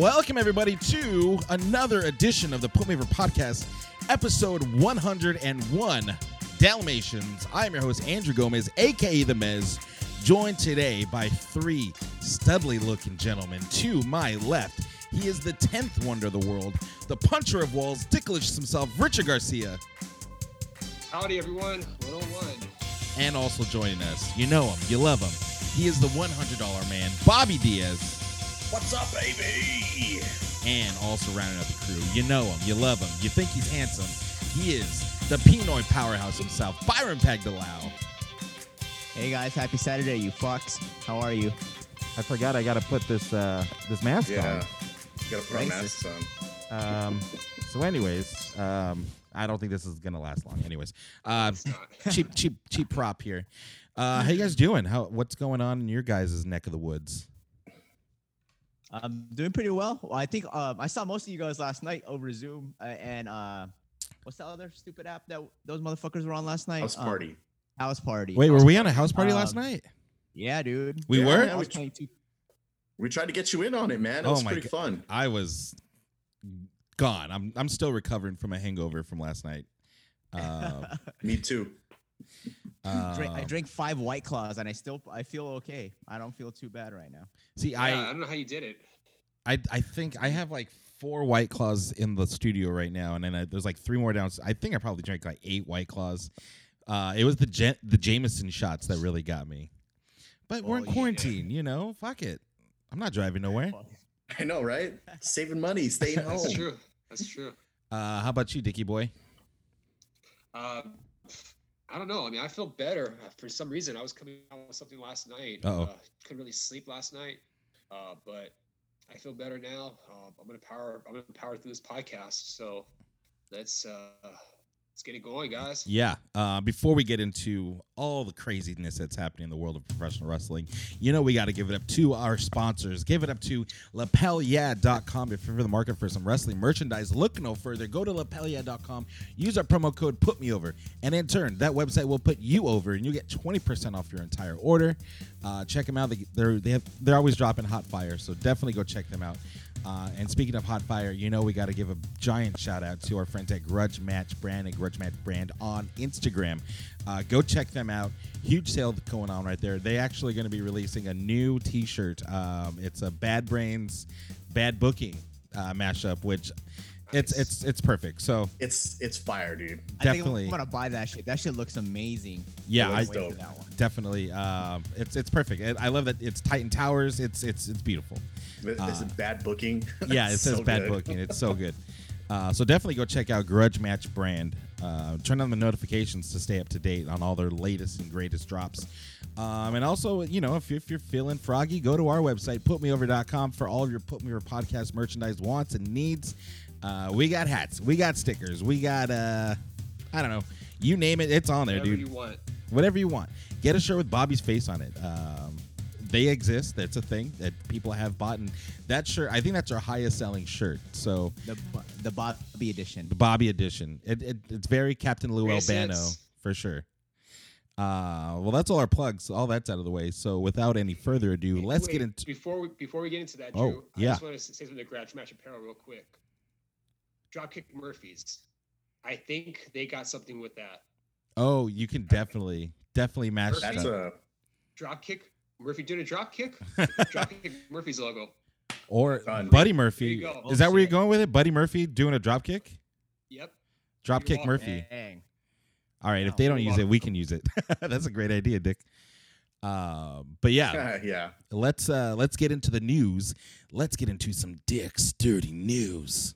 Welcome, everybody, to another edition of the Put Me Over podcast, episode 101 Dalmatians. I'm your host, Andrew Gomez, aka The Mez, joined today by three studly looking gentlemen. To my left, he is the 10th wonder of the world, the puncher of walls, Dicklish himself, Richard Garcia. Howdy, everyone. 101. And also joining us, you know him, you love him. He is the $100 man, Bobby Diaz. What's up, baby? and also rounding out the crew. You know him, you love him, you think he's handsome. He is the Pinoy powerhouse himself, Byron Pagdalao. Hey guys, happy Saturday, you fucks. How are you? I forgot I got to put this uh, this mask Yeah. Gotta put our Racist. masks on. on. Um, so, anyways, um, I don't think this is gonna last long. Anyways, uh, cheap, cheap, cheap prop here. Uh, how you guys doing? How what's going on in your guys' neck of the woods? I'm doing pretty well. well I think um, I saw most of you guys last night over Zoom, uh, and uh, what's the other stupid app that those motherfuckers were on last night? House Um, party. house party. Wait, were we on a house party Um, last night? Yeah, dude. We Yeah, were. I was we- playing two- We tried to get you in on it, man. It Oh was my pretty God. fun. I was gone. I'm I'm still recovering from a hangover from last night. Uh, Me too. Drink, I uh, drank five White Claws, and I still I feel okay. I don't feel too bad right now. see, Yeah, I, I don't know how you did it. I I think I have like four white claws in the studio right now, and then I, there's like three more down. I think I probably drank like eight white claws. Uh, it was the Jen- the Jameson shots that really got me. But we're Oh, in yeah. quarantine, you know. Fuck it. I'm not driving nowhere. I know, right? Saving money, staying home. That's true. That's true. Uh, how about you, Dicky boy? Uh, I don't know. I mean, I feel better for some reason. I was coming out with something last night. Uh-oh. Uh, couldn't really sleep last night, uh, but I feel better now. Uh, I'm gonna power. I'm gonna power through this podcast. So let's uh, let's get it going, guys. Yeah. Uh, before we get into all the craziness that's happening in the world of professional wrestling, you know we got to give it up to our sponsors. Give it up to lapelyad.com if you're in the market for some wrestling merchandise. Look no further. Go to lapelyad.com. Use our promo code Put Me Over, and in turn, that website will put you over, and you get 20% off your entire order. Uh, check them out. They, they're they have they're always dropping hot fire, so definitely go check them out. Uh, and speaking of hot fire, you know we got to give a giant shout out to our friends at Grudge Match Brand and Grudge Match Brand on Instagram. Uh, go check them out. Huge sale going on right there. They actually going to be releasing a new T-shirt. Um, it's a Bad Brains, Bad Booking uh, mashup, which it's it's it's perfect. So It's it's fire, dude. I think Definitely. I'm gonna buy that shit. That shit looks amazing. yeah, I, looks dope. that one. definitely. Um, it's it's perfect. And I love that it's Titan Towers. It's it's it's beautiful. This Uh, is bad booking. yeah, it It's says so bad good. booking. It's so good. Uh, so definitely go check out Grudge Match Brand. Uh, turn on the notifications to stay up to date on all their latest and greatest drops. Um, and also, you know, if, you, if you're feeling froggy, go to our website, putmeover.com, for all of your Put Me Over podcast merchandise wants and needs. Uh, we got hats, we got stickers, we got, uh, I don't know, you name it, it's on there, Whatever dude you want. whatever you want. Get a shirt with Bobby's face on it. Um, they exist. That's a thing that people have bought, and that shirt. I think that's our highest selling shirt. So The the Bobby edition. the Bobby edition. It, it, it's very Captain Lou Race Albano for sure. Uh, well, that's all our plugs. All that's out of the way. So without any further ado, let's Wait, get into. before we before we get into that. Oh, Drew, I just want to say something to Grudge Match Apparel real quick. Dropkick Murphys. I think they got something with that. Oh, you can definitely definitely match. That's that. a Dropkick Murphy did a drop kick. Dropkick Murphy's logo. or Done. Buddy Murphy. Is that where you're going with it? Buddy Murphy doing a drop kick? Yep. Drop kick. Murphy. Dang. All right, if they don't use it, we can use it. That's a great idea, Dick. Um, but yeah, yeah. let's uh let's get into the news. Let's get into some Dick's dirty news.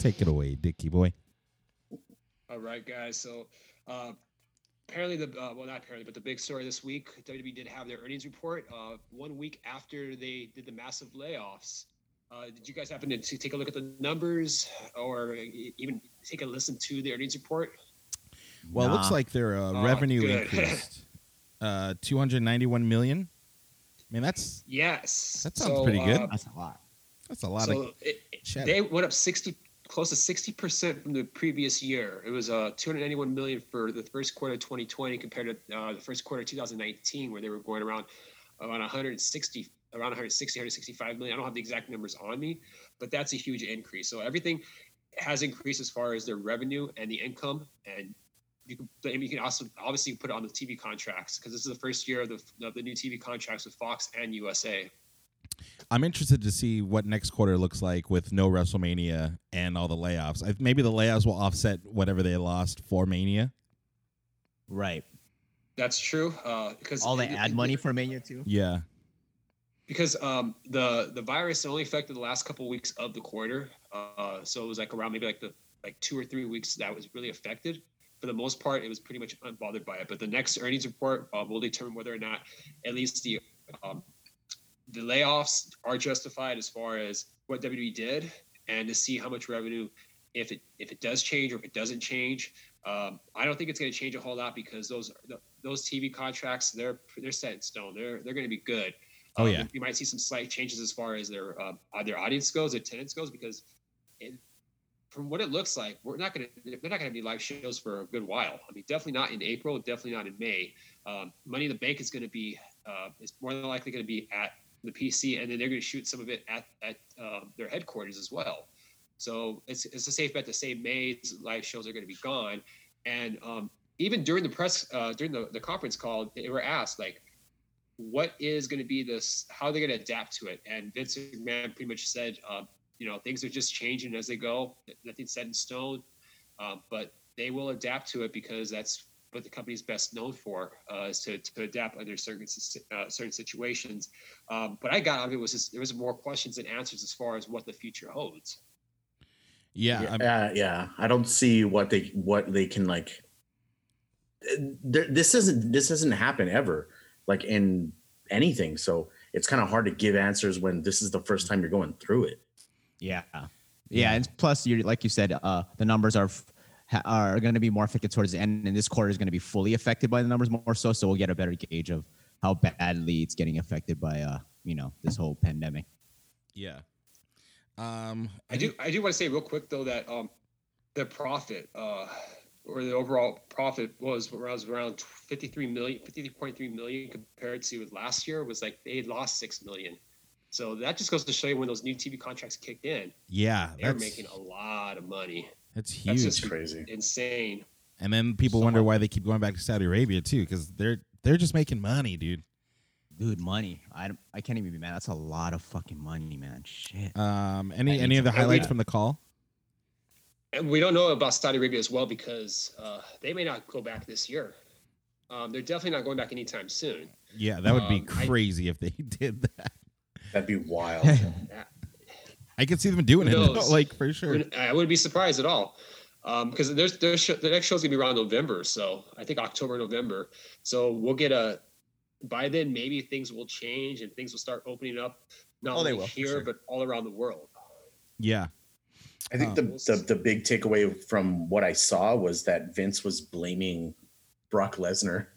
Take it away, Dicky boy. All right, guys. So uh, apparently, the uh, well, not apparently, but the big story this week, WWE did have their earnings report uh, one week after they did the massive layoffs. Uh, did you guys happen to, to take a look at the numbers or even take a listen to the earnings report? Well, it looks like their uh, Oh, revenue good. increased uh 291 million. I mean, that's Yes. That sounds pretty good. uh, That's a lot. that's a lot so of it, it- they went up 60 close to 60% from the previous year. It was uh 291 million for the first quarter of 2020 compared to uh, the first quarter of 2019, where they were going around around 160 around 160 165 million. I don't have the exact numbers on me, but that's a huge increase. So everything has increased as far as their revenue and the income and you can I mean, you can also obviously put it on the TV contracts because this is the first year of the, of the new TV contracts with Fox and USA. I'm interested to see what next quarter looks like with no WrestleMania and all the layoffs. I, maybe the layoffs will offset whatever they lost for Mania. Right. That's true. Uh, because All the it- ad it- money for Mania too. Yeah. because um, the the virus only affected the last couple weeks of the quarter. Uh, so it was like around maybe like the like two or three weeks that was really affected. For the most part, it was pretty much unbothered by it. But the next earnings report uh, will determine whether or not at least the um, the layoffs are justified as far as what WWE did, and to see how much revenue, if it if it does change or if it doesn't change. Um, I don't think it's going to change a whole lot because those those TV contracts they're they're set in stone. They're they're going to be good. Oh, Um, yeah. you might see some slight changes as far as their uh, their audience goes, their attendance goes, because it, from what it looks like, we're not going to they're not going to be live shows for a good while. I mean, definitely not in April, definitely not in May. Um, Money in the Bank is going to be uh, is more than likely going to be at the PC, and then they're going to shoot some of it at at uh, their headquarters as well. So it's it's a safe bet to say May's live shows are going to be gone, and um, even during the press uh, during the, the conference call, they were asked like what is going to be this how are they're going to adapt to it and vince mcmahon pretty much said uh, you know things are just changing as they go nothing's set in stone uh, but they will adapt to it because that's what the company's best known for uh, is to, to adapt under certain uh, certain situations um, but i got out of it was just, there was more questions than answers as far as what the future holds Yeah. yeah, I'm- yeah, yeah. I don't see what they what they can like. This isn't this doesn't happen ever, like in anything. So it's kind of hard to give answers when this is the first time you're going through it. Yeah. Yeah, and plus, you're like you said, uh, the numbers are are going to be more affected towards the end, and this quarter is going to be fully affected by the numbers more so. So we'll get a better gauge of how badly it's getting affected by, uh, you know, this whole pandemic. yeah. Um, I do I do want to say real quick though that um the profit uh or the overall profit was was around 53 million 53.3 million compared to last year was like they lost 6 million. So that just goes to show you when those new TV contracts kicked in, Yeah. they're making a lot of money. that's That's huge. just Crazy. insane. and then people so wonder why they keep going back to Saudi Arabia too, because they're they're just making money, dude. Dude, money. I, don't- I can't even be mad. That's a lot of fucking money, man. Shit. Um, any need any of the highlights from the call? And we don't know about Saudi Arabia as well because uh, they may not go back this year. Um, they're definitely not going back anytime soon. Yeah, that would be Um, I- crazy if they did that. That'd be wild. I could see them doing it, like for sure. I wouldn't be surprised at all. Because there's, there's the next show's gonna be around November, so I think October, November. So we'll get a. By then, maybe things will change and things will start opening up, not Oh, only will, here sure. but all around the world. Yeah, I think Um, the, the the big takeaway from what I saw was that Vince was blaming Brock Lesnar,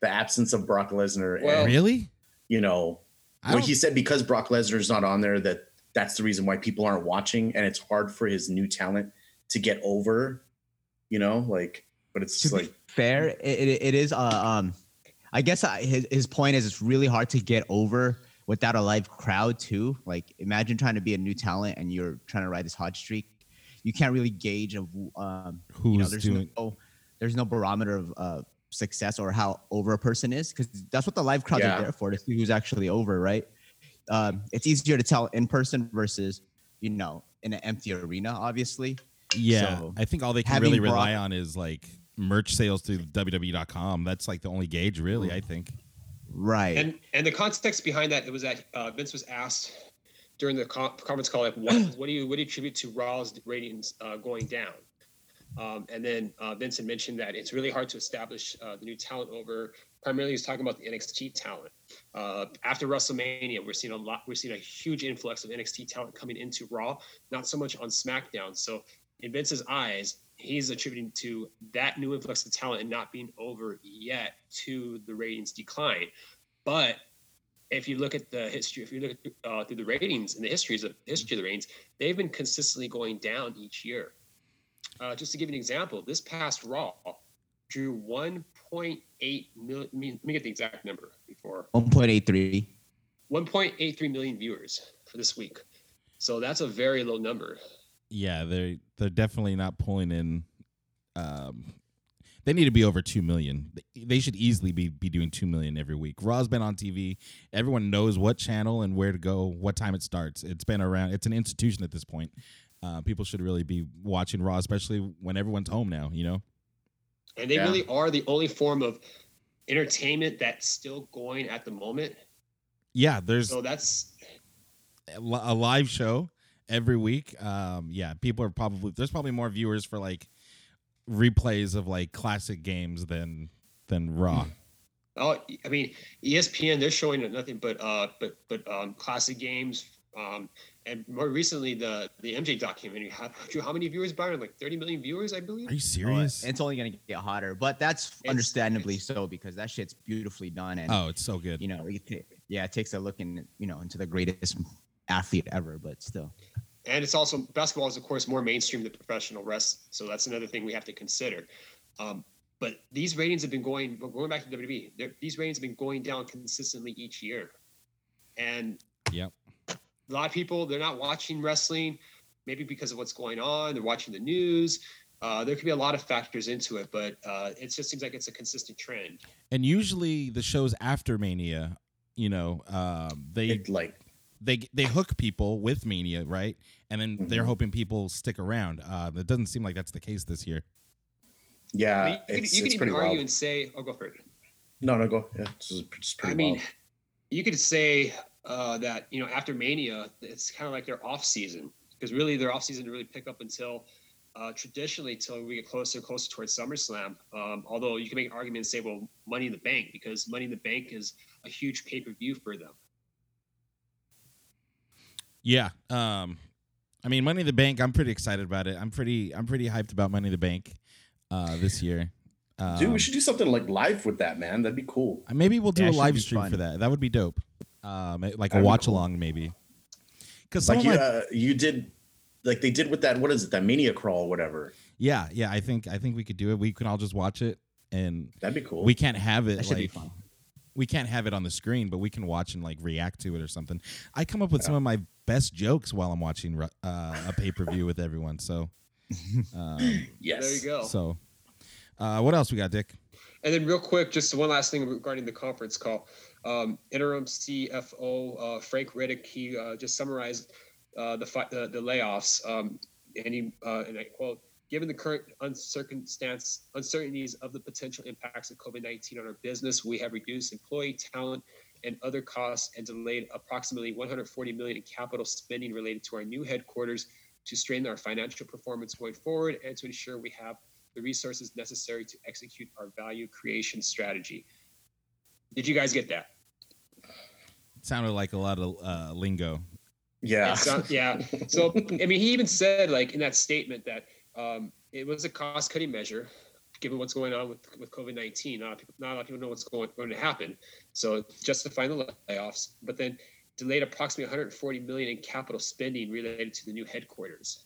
the absence of Brock Lesnar, Well- and really? you know, I when he said because Brock Lesnar's not on there, that that's the reason why people aren't watching, and it's hard for his new talent to get over. You know, like, but it's to just like fair, it, it, it is. Uh, um, I guess I, his his point is it's really hard to get over without a live crowd too. Like imagine trying to be a new talent and you're trying to ride this hot streak. You can't really gauge of um, Who's you know there's doing? no there's no barometer of uh, success or how over a person is because that's what the live crowds Yeah. are there for to see who's actually over, right? Um, it's easier to tell in person versus you know in an empty arena, obviously. Yeah, So, I think all they can really rely Brock- on is like merch sales through WWE.com. That's like the only gauge, really. I think. Right. And and the context behind that it was that uh, Vince was asked during the con- conference call, like, what, what do you what do you attribute to Raw's ratings uh, going down? Um, and then uh, Vince had mentioned that it's really hard to establish uh, the new talent over. Primarily, he's talking about the NXT talent. Uh, after WrestleMania, we're seeing a lot. We're seeing a huge influx of NXT talent coming into Raw, not so much on SmackDown. So, in Vince's eyes, he's attributing to that new influx of talent and not being over yet to the ratings decline. But if you look at the history, if you look at uh, through the ratings and the histories of history of the ratings, they've been consistently going down each year. Uh, just to give you an example, this past Raw drew 1.8 million. Let me get the exact number before 1.83. 1.83 million viewers for this week. So that's a very low number. Yeah, they're they're definitely not pulling in. Um, they need to be over two million. They should easily be be doing two million every week. Raw's been on TV. Everyone knows what channel and where to go, what time it starts. It's been around. It's an institution at this point. Uh, people should really be watching Raw, especially when everyone's home now. You know. And they Yeah. really are the only form of entertainment that's still going at the moment. Yeah, there's So that's a a live show every week. Um, yeah, people are probably there's probably more viewers for like replays of like classic games than than Raw. Oh, I mean, ESPN they're showing nothing but uh, but but um, classic games. Um, and more recently, the the MJ documentary. How, how many viewers, Byron? Like 30 million viewers, I believe. Are you serious? It's only gonna get hotter, but that's It's- understandably it's- so because that shit's beautifully done, and oh, it's so good. you know, it, yeah, it takes a look in, you know, into the greatest athlete ever, but still, And it's also basketball is of course more mainstream than professional wrestling, so that's another thing we have to consider. Um, but these ratings have been going going back to WWE. These ratings have been going down consistently each year, and Yep. A lot of people they're not watching wrestling, maybe because of what's going on. They're watching the news. Uh, there could be a lot of factors into it, but uh, it just seems like it's a consistent trend. And usually the shows after Mania, you know, um, they It like they they hook people with Mania, right? And then they're Mhm. hoping people stick around. Uh, it doesn't seem like that's the case this year. yeah, I mean, you could, it's, you could it's even argue wild. and say, "Oh, go for it." No, no, go. Yeah, it's just, it's pretty I mean, you could say uh, that you know after Mania, it's kind of like their off season because really their off season to really pick up until uh, traditionally till we get closer closer towards SummerSlam. Um, although you can make an argument and say, well, Money in the Bank because Money in the Bank is a huge pay per view for them. Yeah. Um, I mean, Money in the Bank. I'm pretty excited about it. I'm pretty I'm pretty hyped about Money in the Bank uh, this year. Um, Dude, we should do something like live with that, man. That'd be cool. Maybe we'll do Yeah, a live stream fun. for that. That would be dope. Um, like a That'd be watch cool. along, maybe. Because Like you, my uh, you did, like they did with that. What is it? That mania crawl, or whatever. yeah, yeah. I think I think we could do it. We can all just watch it, and That'd be cool. we can't have it that should be fun. we can't have it on the screen, but we can watch and like react to it or something. I come up with some of my best jokes while I'm watching uh, a pay per view with everyone. So, um, yes. There you go. so uh, what else we got, Dick? And then, real quick, just one last thing regarding the conference call. Um, interim CFO uh, Frank Riddick he uh, just summarized uh, the, fi- the the layoffs, um, and he and I quote: "Given the current uncertainties of the potential impacts of COVID-19 on our business, we have reduced employee talent and other costs and delayed approximately 140 million in capital spending related to our new headquarters to strengthen our financial performance going forward and to ensure we have." the resources necessary to execute our value creation strategy. Did you guys get that? It sounded like a lot of uh, lingo. Yeah. So- yeah. So, I mean, he even said, like, in that statement, that um, it was a cost cutting measure given what's going on with, with COVID 19. Not, a lot of people- not a lot of people know what's going, going to happen. So, justifying the layoffs, but then delayed approximately 140 million in capital spending related to the new headquarters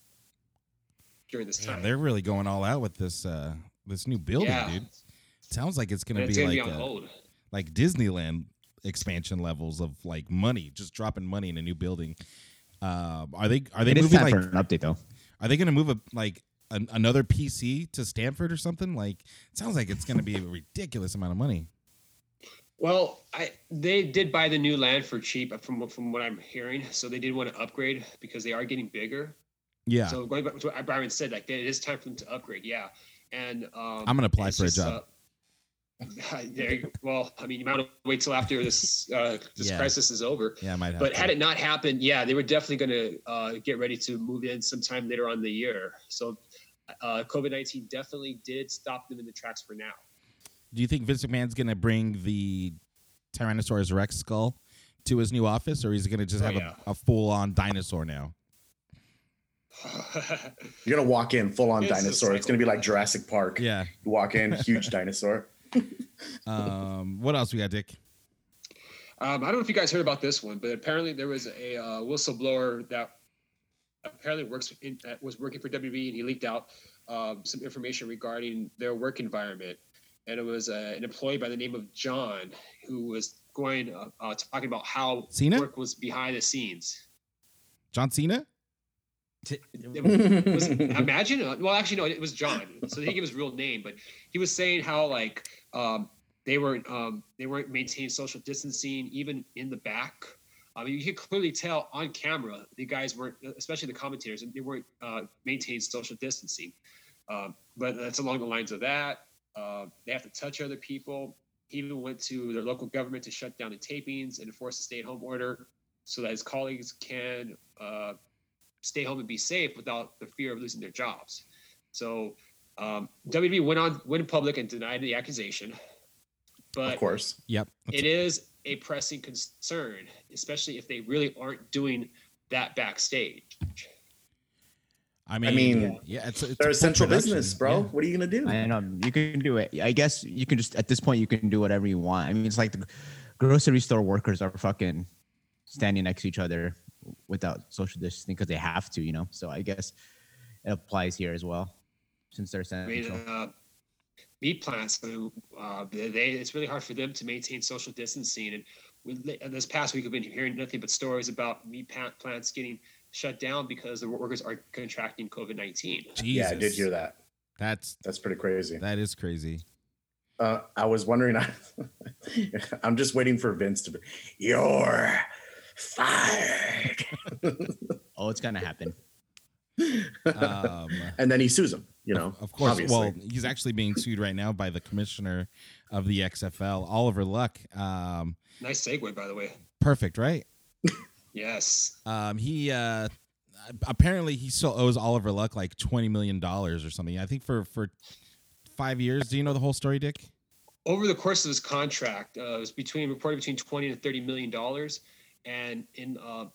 during this Damn, time. they're really going all out with this uh, this new building, Yeah. dude. Sounds like it's gonna be like be on a- hold. Like Disneyland expansion levels of like money, just dropping money in a new building. Uh, are they are they It is moving time like for an update though. are they going to move a like an, another PC to Stamford or something? Like it sounds like it's going to be a ridiculous amount of money. Well, I they did buy the new land for cheap, uh, from what- from what I'm hearing. So they did want to upgrade because they are getting bigger. Yeah, So going back to what Byron said, like it is time for them to upgrade. Yeah, and um, I'm gonna apply for a just, job. uh, there you, well, I mean, you might want to wait till after this uh, this Yeah. crisis is over. yeah, I might have. But to. had it not happened, yeah, they were definitely going to uh, get ready to move in sometime later on in the year. So uh, COVID nineteen definitely did stop them in the tracks for now. Do you think Vince McMahon's going to bring the Tyrannosaurus Rex skull to his new office, or is he going to just Oh, have yeah. a, a full on dinosaur now? You're gonna walk in full on It's dinosaur. It's gonna be like Jurassic Park. Yeah. You walk in, huge dinosaur. Um, what else we got, Dick? Um, I don't know if you guys heard about this one, but apparently there was a uh, whistleblower that apparently works in, that was working for WB, and he leaked out um, some information regarding their work environment. And it was uh, an employee by the name of John who was going uh, uh, talking about how Cena? work was behind the scenes. John Cena? It was, imagine. uh, Well, actually, no, it was John. So he gave his real name, but he was saying how like um, they weren't um, they weren't maintaining social distancing even in the back. I mean, you could clearly tell on camera the guys weren't, especially the commentators, they weren't uh, maintaining social distancing. Um, but that's along the lines of that. Uh, they have to touch other people. He even went to their local government to shut down the tapings and enforce a stay-at-home order so that his colleagues can uh, stay home and be safe without the fear of losing their jobs. So um, WWE went on went public and denied the accusation, but of course. Yep. it is a pressing concern, especially if they really aren't doing that backstage. I mean, I mean, yeah, it's, it's They're a essential production. business, bro. Yeah. What are you gonna do? I know you can do it. I guess you can just at this point you can do whatever you want. I mean, it's like the grocery store workers are fucking standing next to each other without social distancing because they have to, you know. So I guess it applies here as well, since they're I mean, essential. uh, meat plants, uh, they, they, it's really hard for them to maintain social distancing. And we, this past week, we've been hearing nothing but stories about meat plant plants getting shut down because the workers are contracting COVID 19. yeah, I did hear that. That's That's pretty crazy. that is crazy. Uh, I was wondering. I'm just waiting for Vince to be. You're fired, oh, it's gonna happen. Um, and then he sues him. You know, of course. obviously. Well, he's actually being sued right now by the commissioner of the XFL, Oliver Luck. Um, Nice segue, by the way. perfect, right? Yes. Um, he uh, apparently he still owes Oliver Luck like twenty million dollars or something. I think for for five years. Do you know the whole story, Dick? over the course of his contract, uh, it was between reported between 20 and 30 million dollars, and in uh,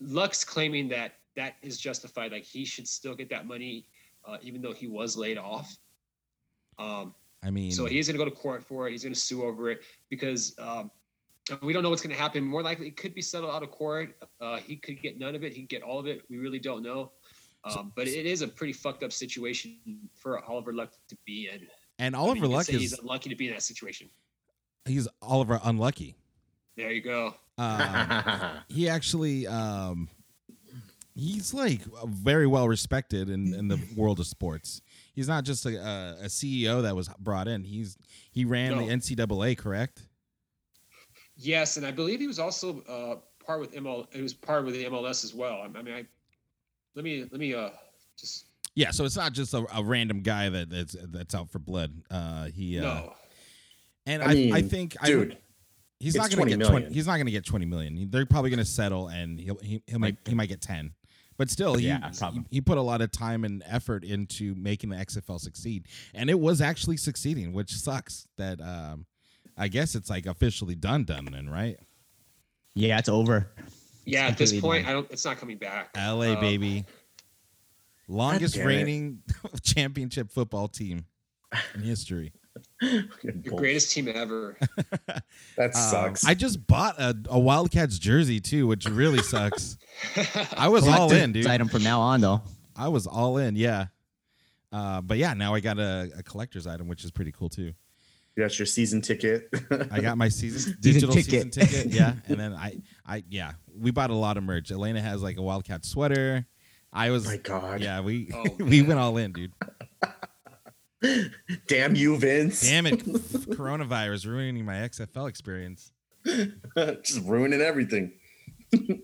Luck's claiming that that is justified, like he should still get that money, uh, even though he was laid off. Um, I mean, so he's going to go to court for it. He's going to sue over it because um, we don't know what's going to happen. More likely, it could be settled out of court. Uh, he could get none of it. He could get all of it. We really don't know. Um, but it is a pretty fucked up situation for Oliver Luck to be in. and I mean, Oliver Luck is he's unlucky to be in that situation. he's Oliver unlucky. There you go. Um, he actually um he's like very well respected in, in the world of sports. He's not just a, a, a ceo that was brought in. He's he ran the ncaa correct? Yes, and I believe he was also uh, part with ML. It was part with the MLS as well. I, I mean, I let me let me uh just yeah so it's not just a, a random guy that that's that's out for blood. Uh he uh no. and I I, I, think dude, I, he's it's not gonna 20 get 20 he's not gonna get 20 million. They're probably gonna settle and he'll he, he might he might get 10 but still he, Yeah, he he put a lot of time and effort into making the xfl succeed and it was actually succeeding which sucks that um i guess it's like officially done done then right Yeah, it's over. Yeah, at this point, done. I don't. It's not coming back. la Uh, baby longest reigning championship football team in history Your greatest team ever. That Um, sucks. i just bought a, a wildcats jersey too which really sucks i was all in dude Item from now on though. I was all in, yeah. Uh, but yeah, now I got a, a collector's item, which is pretty cool too. you got your season ticket. I got my season digital season ticket. ticket, yeah, and then I, I yeah, we bought a lot of merch. Elena has like a Wildcat sweater. I was, My God. yeah, we Oh, we went all in, dude. Damn you, Vince. Damn it, coronavirus ruining my XFL experience. Just ruining everything.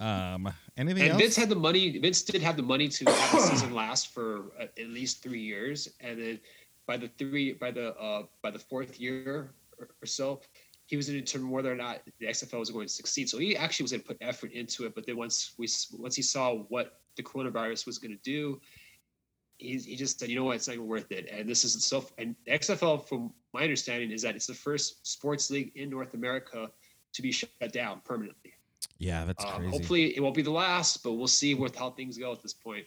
Um, anything and else? Vince had the money. Vince did have the money to have the season last for uh, at least three years, and then by the three by the uh, by the fourth year or, or so, he was going to determine whether or not the XFL was going to succeed. So he actually was going to put effort into it. But then once we once he saw what the coronavirus was going to do, he, he just said, you know what, it's not even worth it. And this is so. And the XFL, from my understanding, is that it's the first sports league in North America to be shut down permanently. yeah, that's Um, crazy. hopefully, it won't be the last, but we'll see with how things go at this point.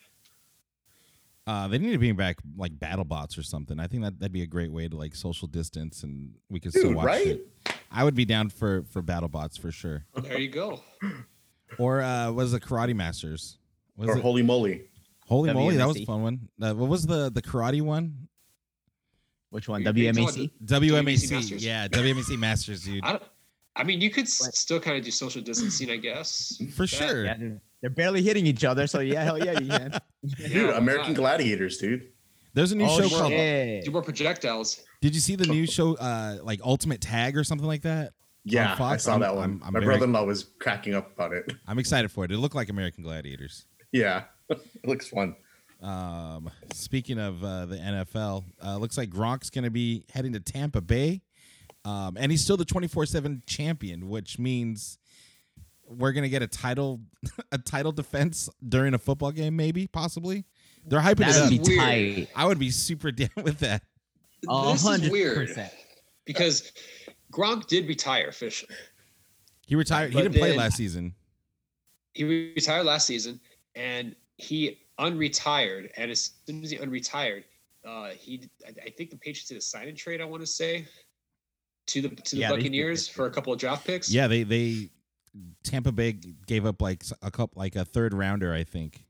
Uh, they need to bring back like battle bots or something. I think that that'd be a great way to like social distance, and we could still Dude, watch right? it. I would be down for for BattleBots for sure. There you go. Or uh, was it Karate Masters? Was or it Holey Moley. Holey Moley? That was a fun one. Uh, what was the the karate one? Which one? You're- you're WMAC? WMAC. Masters? Yeah, WMAC Masters, dude. I don't. I mean, you could s- still kind of do social distancing, I guess. For That- sure. Yeah, they're, they're barely hitting each other, so yeah, hell yeah, you can. Dude, Yeah, American not? Gladiators, dude. There's a new oh show called. shit! Do more projectiles. Did you see the new show, uh, like Ultimate Tag or something like that? Yeah, I Fox? saw I'm- that one. I'm- I'm My very- brother-in-law was cracking up about it. I'm excited for it. It looked like American Gladiators. Yeah, it looks fun. Um, speaking of uh, the NFL, uh, looks like Gronk's going to be heading to Tampa Bay, um, and he's still the 24/7 champion, which means we're going to get a title, a title defense during a football game, maybe, possibly. They're hyping That it up. be tight. I would be super down with that. This hundred is weird because Gronk did retire officially. He retired. He didn't play last season. He retired last season, and he unretired. And as soon as he unretired, uh, he I, I think the Patriots did a sign and trade. I want to say to the to the Yeah, Buccaneers for a couple of draft picks. Yeah, they they Tampa Bay gave up like a couple, like a third rounder, I think.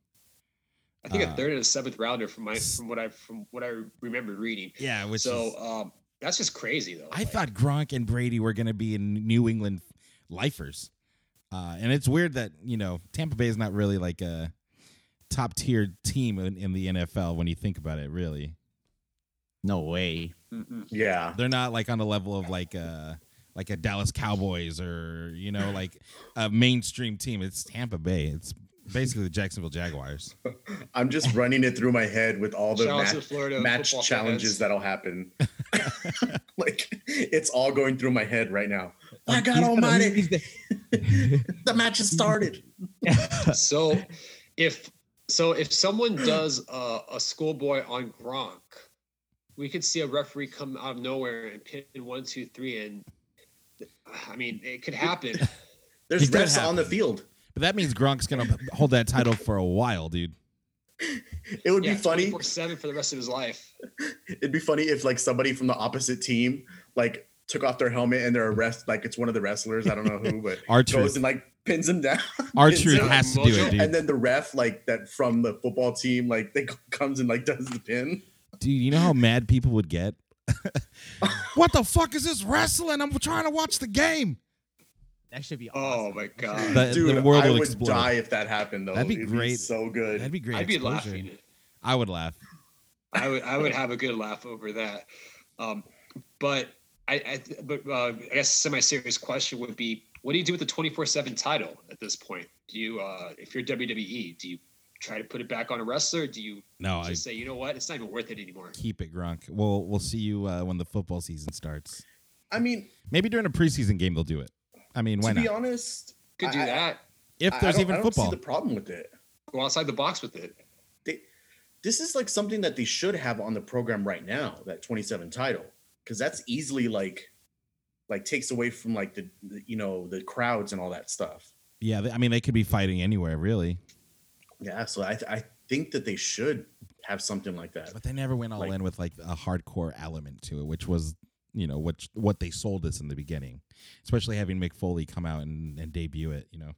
I think uh, a third and a seventh rounder from my from what I from what I remembered reading. Yeah, which so is, um, that's just crazy though. I Like, thought Gronk and Brady were going to be in New England lifers. Uh, and it's weird that, you know, Tampa Bay is not really like a top tier team in, in the NFL when you think about it, really. No way. mm-mm. Yeah, They're not like on the level of like a like a Dallas Cowboys or, you know, like a mainstream team. It's Tampa Bay. It's basically the Jacksonville Jaguars. I'm just running it through my head with all the Shout match, Florida match challenges fans. that'll happen. like it's all going through my head right now. My He's God gonna- Almighty, the- the match has started. so if so if someone does a, a schoolboy on Gronk, we could see a referee come out of nowhere and pin one, two, three, and I mean it could happen. There's It could refs on the field. But that means Gronk's going to hold that title for a while, dude. It would yeah, be funny. seven for the rest of his life. It'd be funny if like somebody from the opposite team like took off their helmet and they're arrest like it's one of the wrestlers. I don't know who, but R-Truth. goes and like pins him down. R-Truth has to do it, dude. And then the ref, like that from the football team, like they comes and like does the pin. Dude, you know how mad people would get? what the fuck is this wrestling? I'm trying to watch the game. that should be. Oh my god. The, Dude, the world I would would explode. die if that happened though. That'd be It'd great. so good. That'd be great. I'd be laughing. I would laugh. I would I would have a good laugh over that. Um, but I, I but uh, I guess a semi-serious question would be, what do you do with the twenty-four seven title at this point? Do you, uh, if you're WWE, do you try to put it back on a wrestler? Do you No, I just say, you know what, it's not even worth it anymore? keep it, Gronk. We'll we'll see you uh, when the football season starts. I mean, Maybe during a preseason game they'll do it. I mean, why to be not? honest, Could do I- I- that. If I- there's I don't- even I don't football, See the problem with it. Go outside the box with it. They, this is like something that they should have on the program right now. That 27 title, because that's easily like, like takes away from like the, the you know the crowds and all that stuff. yeah. I mean, they could be fighting anywhere, really. Yeah, so I I think that they should have something like that. But they never went all Like- in with like a hardcore element to it, which was you know what what they sold us in the beginning, especially having Mick Foley come out and, and debut it. You know,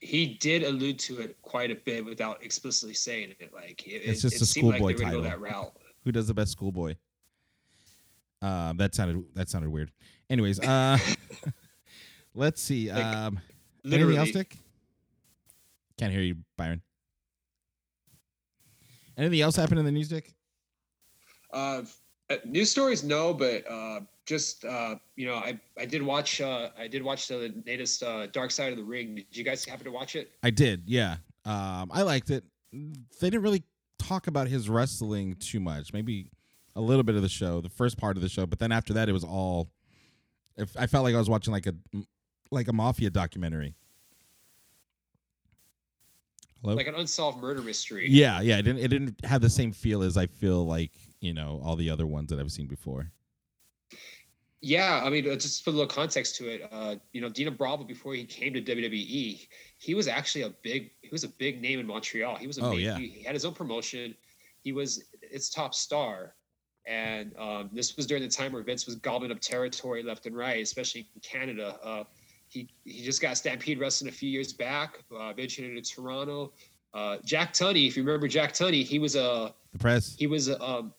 He did allude to it quite a bit without explicitly saying it. Like it, It's just it a seemed like schoolboy they were title. that route. who does the best schoolboy? Um, that sounded that sounded weird. Anyways, uh, let's see. Like, Um, Literally, anything else, Dick? Can't hear you, Byron. Anything else happen in the news, Dick? Uh, uh, news stories, no, but uh, just uh, you know, I I did watch uh, I did watch the latest uh, Dark Side of the Ring. Did you guys happen to watch it? I did, yeah. Um, I liked it. They didn't really talk about his wrestling too much. Maybe a little bit of the show, the first part of the show, but then after that, it was all. If I felt like I was watching like a like a mafia documentary. Hello. Like an unsolved murder mystery. yeah, yeah. It didn't. It didn't have the same feel as I feel like you know all the other ones that I've seen before. Yeah, I mean, uh, just to put a little context to it, uh, you know, Dino Bravo before he came to WWE, he was actually a big, he was a big name in Montreal. He was a Oh, big, yeah. he, he had his own promotion. He was its top star, And um, this was during the time where Vince was gobbling up territory left and right, especially in Canada. Uh, he he just got Stampede wrestling a few years back. Uh, eventually to Toronto. Uh, Jack Tunney, if you remember Jack Tunney, he was a The press. he was uh, um,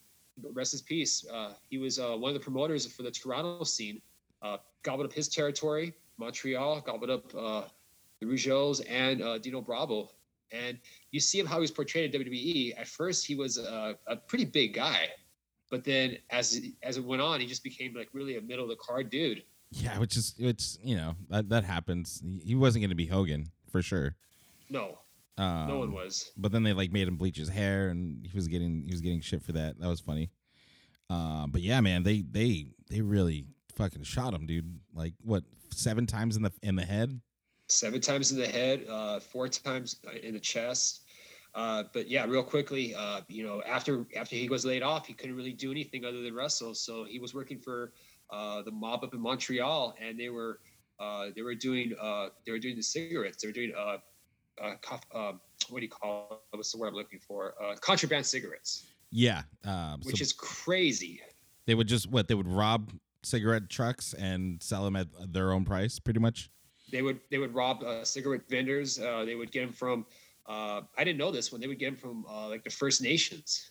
rest his peace. Uh, he was uh, one of the promoters for the Toronto scene. Uh, gobbled up his territory, Montreal, gobbled up uh, the Rougeaus and uh, Dino Bravo. And you see him how he's portrayed in WWE. At first, he was a, a pretty big guy, but then as as it went on, he just became like really a middle of the card dude. Yeah, which is it's you know that that happens. He wasn't going to be Hogan for sure. No, Um, no one was. But then they like made him bleach his hair, and he was getting he was getting shit for that. That was funny. Um, but yeah, man, they they they really fucking shot him, dude. Like what seven times in the in the head? seven times in the head, uh, four times in the chest. Uh, but yeah, real quickly, uh, you know, after after he was laid off, he couldn't really do anything other than wrestle. So he was working for uh, the mob up in Montreal, and they were uh, they were doing uh, they were doing the cigarettes. They were doing uh, uh, um, what do you call it? What's the word I'm looking for? Uh, contraband cigarettes, Yeah, um, which so is crazy. they would just what they would rob cigarette trucks and sell them at their own price, pretty much. they would they would rob uh, cigarette vendors. Uh, they would get them from. Uh, I didn't know this when They would get them from uh, like the First Nations,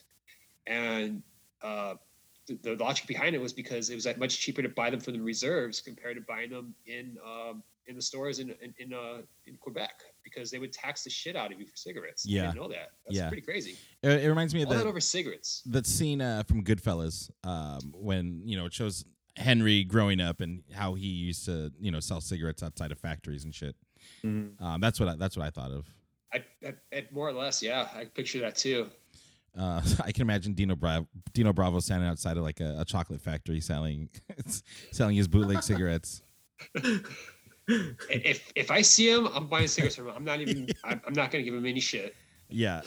and uh, the, the logic behind it was because it was like much cheaper to buy them from the reserves compared to buying them in um, in the stores in in in, uh, in Quebec because they would tax the shit out of you for cigarettes. I Yeah. didn't know that. That's Yeah. pretty crazy. It, it reminds me of All that the, over cigarettes. that scene uh, from Goodfellas um, when you know it shows Henry growing up and how he used to you know sell cigarettes outside of factories and shit. Mhm. Um, that's what I, that's what I thought of. I, I, I more or less, yeah, I picture that too. Uh, I can imagine Dino Bravo, Dino Bravo standing outside of like a, a chocolate factory selling selling his bootleg cigarettes. If if I see him, I'm buying cigarettes from him. I'm not even. I'm, not gonna give him any shit. Yeah.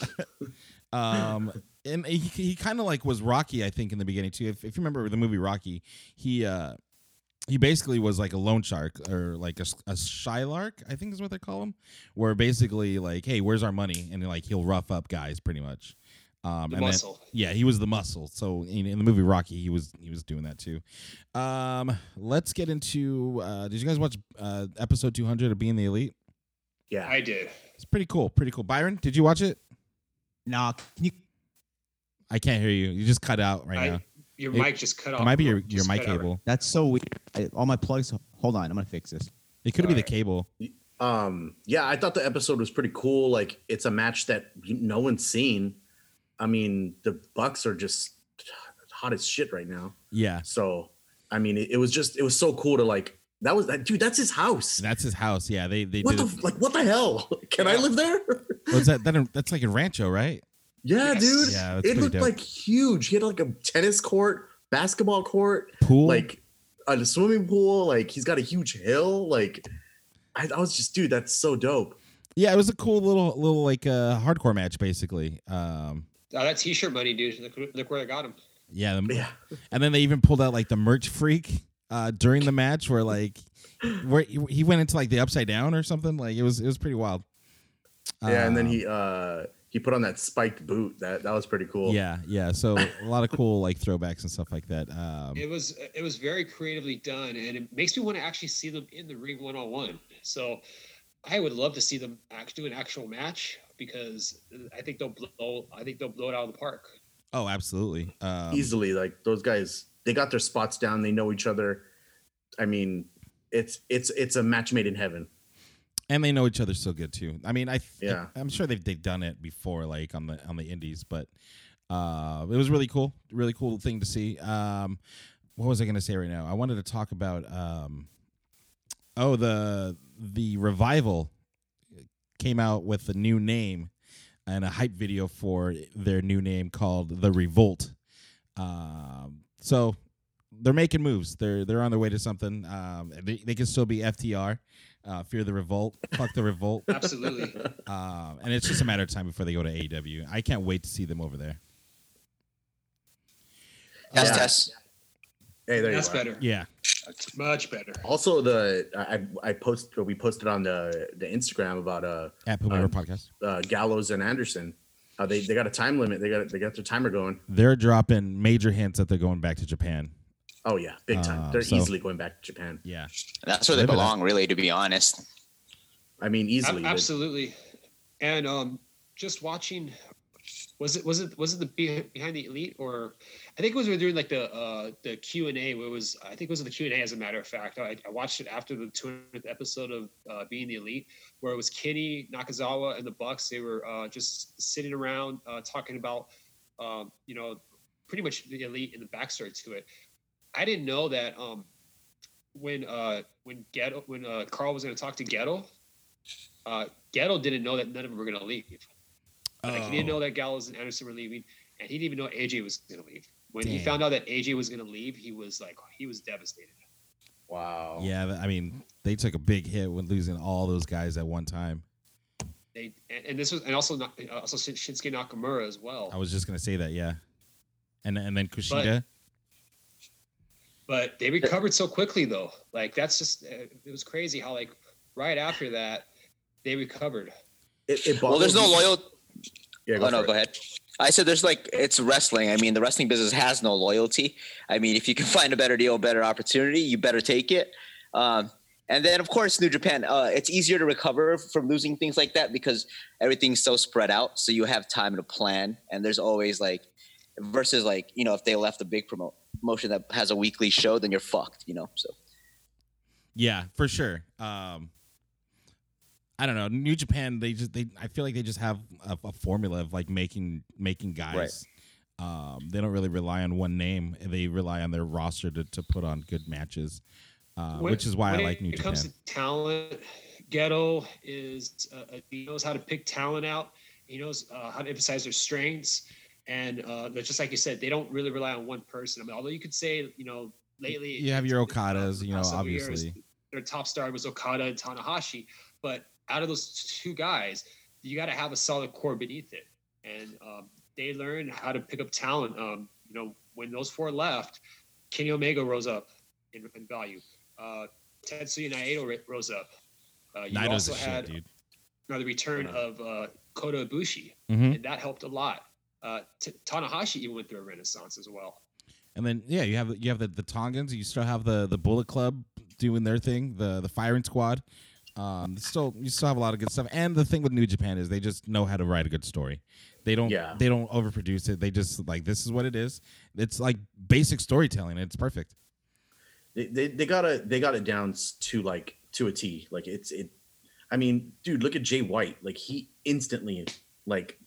um, and he, he kind of like was Rocky, I think, in the beginning too. If, if you remember the movie Rocky, he uh, he basically was like a loan shark or like a, a shylock, I think is what they call him, where basically like, hey, where's our money? And like he'll rough up guys pretty much. Um, The and then- muscle. yeah, he was the muscle. So in, in the movie Rocky, he was he was doing that too. Um, let's get into. Uh, did you guys watch uh, episode two hundred of Being the Elite? Yeah. I did. It's pretty cool. Pretty cool. Byron, did you watch it? Nah, can you? I can't hear you. You just cut out right I, now. Your It- mic just cut off. It might be your, your mic cut out. cable. That's so weird. I, all my plugs. Hold on, I'm gonna fix this. It could be the cable. Um, yeah, I thought the episode was pretty cool. Like it's a match that no one's seen. I mean, the Bucks are just hot as shit right now. Yeah, So, I mean, it, it was just it was so cool to like that was that dude. That's his house. that's his house. Yeah, they they what did. the like? What the hell? Can I live there? What's that? that? That's like a rancho, right? Yeah, Yes. dude. Yeah, it looked dope. like huge. He had like a tennis court, basketball court, Pool. like a swimming pool. Like he's got a huge hill. Like I, I was just, dude, that's so dope. yeah, it was a cool little little like uh, hardcore match basically. Um, Oh, that T-shirt money, dude. Look, look where I got him. yeah, the, Yeah. and then they even pulled out like the merch freak uh, during the match where like where he he went into like the upside down or something. Like it was it was pretty wild. Yeah, and then Um, he uh he put on that spiked boot. That that was pretty cool. Yeah, yeah. So a lot of cool like throwbacks and stuff like that. Um, It was it was very creatively done, and it makes me want to actually see them in the ring one on one. So I would love to see them act do an actual match because I think they'll blow. I think they'll blow it out of the park. oh, absolutely. Um, Easily, like those guys, they got their spots down. They know each other. I mean, it's it's it's a match made in heaven. And they know each other so good too. I mean, I Yeah. I'm sure they've they've done it before, like on the on the indies, but uh, it was really cool, really cool thing to see. Um, what was I going to say right now? I wanted to talk about um, oh the the revival came out with a new name and a hype video for their new name called the Revolt. Um, so they're making moves. They're they're on their way to something. Um, they, they can still be FTR, uh, Fear the Revolt, Fuck the Revolt, Absolutely. um, and it's just a matter of time before they go to AEW. I can't wait to see them over there. Test, Yeah. test. Hey, there That's you are. better. Yeah, That's much better. Also, the I I post we posted on the the Instagram about uh, at Puma Uh, Podcast. uh Gallows and Anderson. How they they got a time limit. They got they got their timer going. They're dropping major hints that they're going back to Japan. Oh yeah, big time. Uh, They're so- easily going back to Japan. Yeah. That's where they Live belong, really, to be honest. I mean, easily. Ab- absolutely. And um, just watching, was it was it was it the behind the elite or I think it was we were doing like the uh the Q and A where it was I think it was the Q and A as a matter of fact. I, I watched it after the 200th episode of uh, Being the Elite where it was Kenny Nakazawa and the Bucks. They were uh, just sitting around uh, talking about um, you know pretty much the elite and the backstory to it. I didn't know that um, when uh, when Gedo when uh, Carl was going to talk to Gedo, uh, Gedo didn't know that none of them were going to leave. Like he didn't Oh. know that Gallows and Anderson were leaving, and he didn't even know AJ was going to leave. When he found out that AJ was going to leave, he was like he was devastated. Wow. Yeah, I mean, they took a big hit when losing all those guys at one time. They and, and this was and also not- also Shinsuke Nakamura as well. I was just gonna say that, yeah. And and then Kushida. but they recovered so quickly though. Like that's just uh, it was crazy how like right after that they recovered. It, it Well, there's no loyalty. me- loyal. Yeah, Oh no, for go ahead. I said there's like it's wrestling. I mean, the wrestling business has no loyalty. I mean, if you can find a better deal, a better opportunity, you better take it. Um, and then, of course, New Japan. Uh, it's easier to recover from losing things like that because everything's so spread out. So you have time to plan, and there's always like versus like you know if they left a big promote promotion that has a weekly show, then you're fucked. You know. So Yeah, for sure. Um, I don't know. New Japan, they just they. I feel like they just have a, a formula of like making making guys. Um, they don't really rely on one name. They rely on their roster to, to put on good matches, uh, When- which is why I like New it Japan. comes to talent, Gedo is uh, uh, he knows how to pick talent out. He knows uh, how to emphasize their strengths, and uh, just like you said, they don't really rely on one person. I mean, although you could say, you know, lately You have your Okadas, you know, several years, obviously. their top star was Okada and Tanahashi, but out of those two guys, you got to have a solid core beneath it, and um, they learned how to pick up talent. Um, you know, when those four left, Kenny Omega rose up in, in value. Uh, Tetsuya Naito rose up. Uh, you also had shit, the return of uh, Kota Ibushi, hmm and that helped a lot. Uh, T- Tanahashi even went through a renaissance as well. And then yeah, you have you have the, the Tongans. You still have the the Bullet Club doing their thing. The the Firing Squad. Um, still you still have a lot of good stuff. And the thing with New Japan is they just know how to write a good story. They don't Yeah. they don't overproduce it. They just like this is what it is. It's like basic storytelling. It's perfect. They, they, they got it they got it down to like to a T. Like it's it. I mean, dude, look at Jay White. Like he instantly like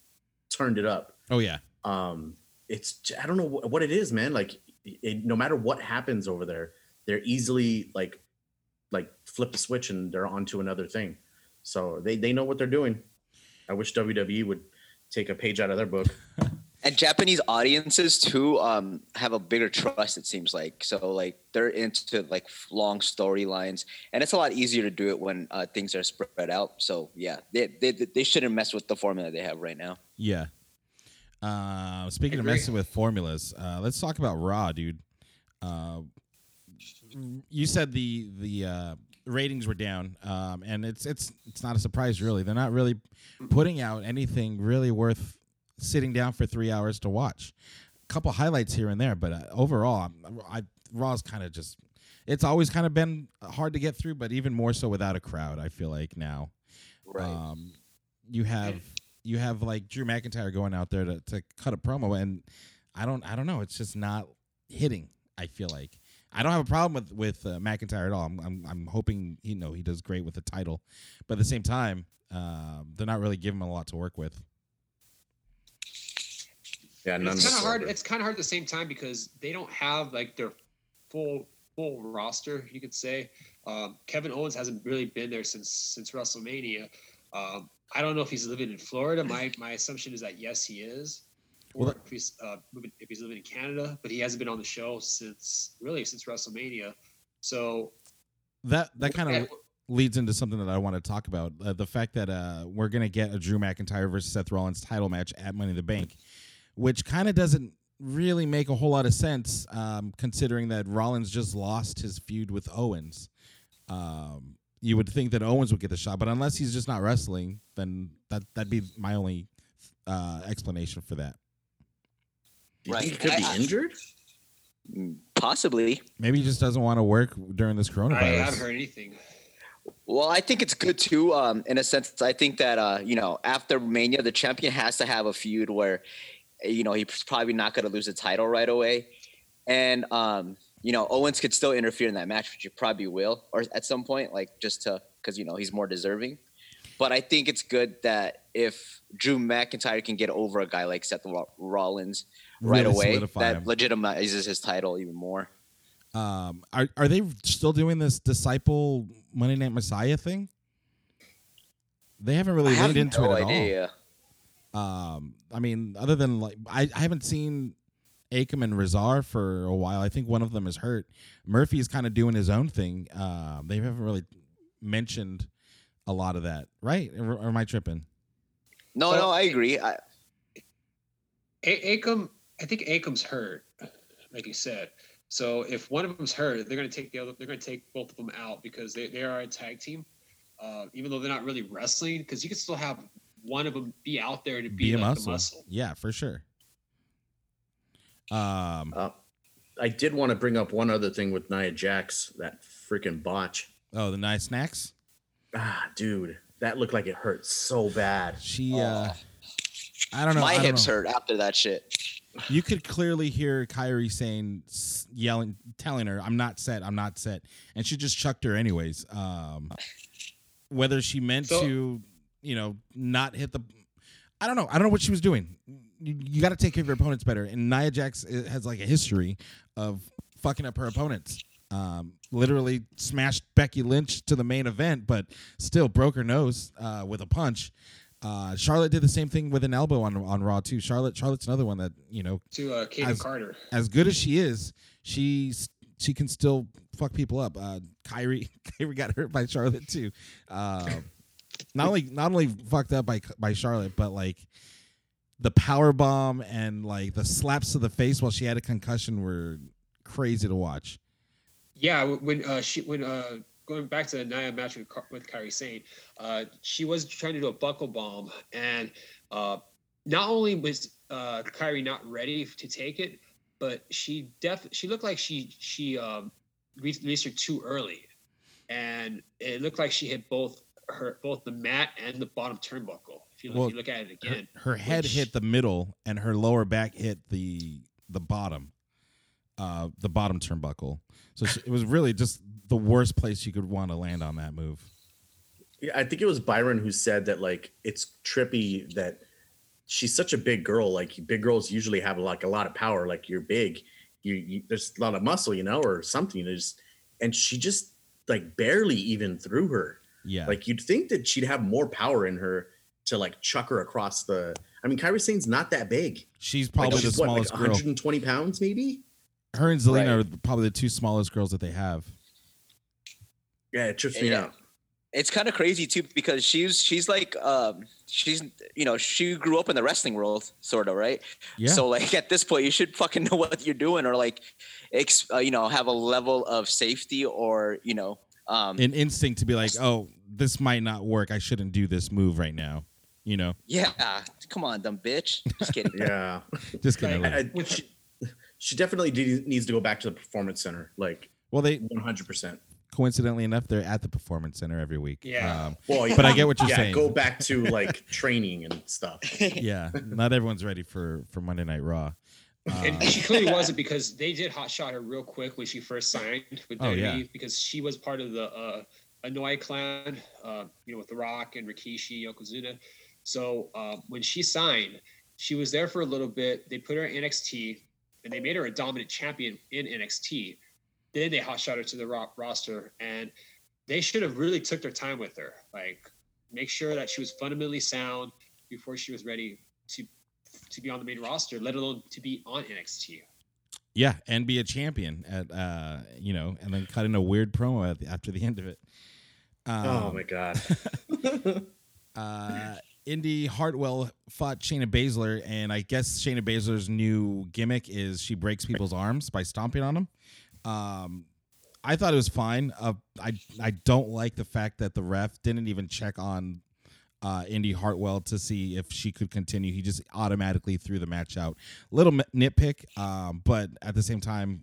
turned it up. Oh yeah. um it's I don't know what it is man like it, no matter what happens over there they're easily like like flip the switch and they're on to another thing so they they know what they're doing i wish wwe would take a page out of their book and Japanese audiences too um, have a bigger trust. It seems like so like they're into like long storylines, and it's a lot easier to do it when uh, things are spread out. So yeah, they, they they shouldn't mess with the formula they have right now. Yeah. Uh, speaking of messing with formulas, uh, let's talk about Raw, dude. Uh, you said the the uh, ratings were down, um, and it's it's it's not a surprise, really. They're not really putting out anything really worth sitting down for three hours to watch. A couple highlights here and there, but uh, overall, I, I Raw's kind of just. It's always kind of been hard to get through, but even more so without a crowd. I feel like now. Um, you have you have like Drew McIntyre going out there to, to cut a promo, and I don't I don't know. It's just not hitting. I feel like I don't have a problem with with uh, McIntyre at all. I'm, I'm I'm hoping you know he does great with the title, but at the same time, um, they're not really giving him a lot to work with. yeah none it's kind of hard. It's kind of hard at the same time because they don't have like their full full roster. You could say um, Kevin Owens hasn't really been there since since WrestleMania. Um, I don't know if he's living in Florida. My my assumption is that yes, he is. Or Well, if he's uh, if he's living in Canada, but he hasn't been on the show since really since WrestleMania. So That that kind of leads into something that I want to talk about. Uh, the fact that uh, we're going to get a Drew McIntyre versus Seth Rollins title match at Money in the Bank, which kind of doesn't really make a whole lot of sense um, considering that Rollins just lost his feud with Owens. Um, you would think that Owens would get the shot, but unless he's just not wrestling, then that that'd be my only uh, explanation for that. Right. he could be I- I- injured? Possibly. Maybe he just doesn't want to work during this coronavirus. I coronavirus. haven't heard anything. Well, I think it's good too. Um, in a sense, I think that uh, you know, after Mania, the champion has to have a feud where, you know, he's probably not going to lose the title right away, and um, you know, Owens could still interfere in that match, which he probably will, or at some point, like just to because you know he's more deserving. But I think it's good that if Drew McIntyre can get over a guy like Seth Rollins right Really away, that him. legitimizes his title even more. Um, are are they still doing this disciple Monday Night Messiah thing? They haven't really I have leaned into no it at idea. all. Um, I mean, other than like, I, I haven't seen Akam and Rezar for a while. I think one of them is hurt. Murphy is kind of doing his own thing. Uh, they haven't really mentioned a lot of that, right? Or, or am I tripping? No, So- no, I agree. I, A- Akam, I think Akam's hurt, like you said. So if one of them's hurt, they're going to take the other. They're going to take both of them out because they, they are a tag team, uh, even though they're not really wrestling. Because you can still have one of them be out there to be, Be a like muscle. the muscle. Yeah, for sure. Um, Uh, I did want to bring up one other thing with Nia Jax, that freaking botch. oh, the nice snacks. Ah, dude, that looked like it hurt so bad. She, uh, I don't know. my I don't hips know. hurt after that shit. You could clearly hear Kairi saying, yelling, telling her, "I'm not set. I'm not set," and she just chucked her anyways. Um, whether she meant So- to, you know, not hit the, I don't know. I don't know what she was doing. You, you got to take care of your opponents better. And Nia Jax has like a history of fucking up her opponents. Um, literally smashed Becky Lynch to the main event, but still broke her nose uh, with a punch. Uh, Charlotte did the same thing with an elbow on on Raw too. Charlotte Charlotte's another one that you know To uh, As- Carter. as good as she is, she's she can still fuck people up. Uh, Kairi Kairi got hurt by Charlotte too. Um, not only not only fucked up by by Charlotte, but like the power bomb and like the slaps to the face while she had a concussion were crazy to watch. Yeah, when uh, she when uh, going back to the Nia match with, with Kairi Sane, uh, she was trying to do a buckle bomb, and uh, not only was uh, Kairi not ready to take it, but she def she looked like she she um, re- released her too early, and it looked like she hit both her both the mat and the bottom turnbuckle. If you, look- Well, if you look at it Her, again, her head which- hit the middle and her lower back hit the the bottom, uh, the bottom turnbuckle. So she, it was really just the worst place you could want to land on that move. Yeah, I think it was Byron who said that like it's trippy that she's such a big girl. Like big girls usually have like a lot of power. Like you're big, you, you there's a lot of muscle, you know, or something. There's and she just like barely even threw her. Yeah, Like you'd think that she'd have more power in her to like chuck her across the. I mean, Kairi Sane's not that big. she's Like, probably the she's what, like smallest girl. 120 pounds, maybe. Her and Zelina Right. are probably the two smallest girls that they have. Yeah, it trips me Yeah. out. It's kind of crazy too because she's she's like um she's you know she grew up in the wrestling world sort of right. Yeah. So like at this point you should fucking know what you're doing or like ex, uh, you know have a level of safety or you know um An instinct to be like, oh, this might not work. I shouldn't do this move right now. You know, yeah come on dumb bitch just kidding Yeah. just kidding. Right. I, I- Which- she, she definitely de- needs to go back to the performance center, like well, they 100. percent coincidentally enough, they're at the performance center every week. Yeah. Um, Well, But I get what you're yeah, saying. Go back to like training and stuff. yeah. Not everyone's ready for for Monday Night Raw. and Um, she clearly wasn't because they did hot shot her real quick when she first signed with Oh, WWE yeah. because she was part of the uh, Anoa'i clan, uh, you know, with The Rock and Rikishi, Yokozuna. So uh, when she signed, she was there for a little bit. They put her in NXT and they made her a dominant champion in NXT. Then they hot shot her to the ro- roster and they should have really took their time with her. Like make sure that she was fundamentally sound before she was ready to to be on the main roster, let alone to be on NXT. yeah, and be a champion at uh, you know, and then cut in a weird promo at the, after the end of it. Um, oh my god. uh, Indi Hartwell fought Shayna Baszler, and I guess Shayna Baszler's new gimmick is she breaks people's arms by stomping on them. Um, I thought it was fine. Uh, I I don't like the fact that the ref didn't even check on uh, Indi Hartwell to see if she could continue. He just automatically threw the match out. Little nitpick, um, but at the same time,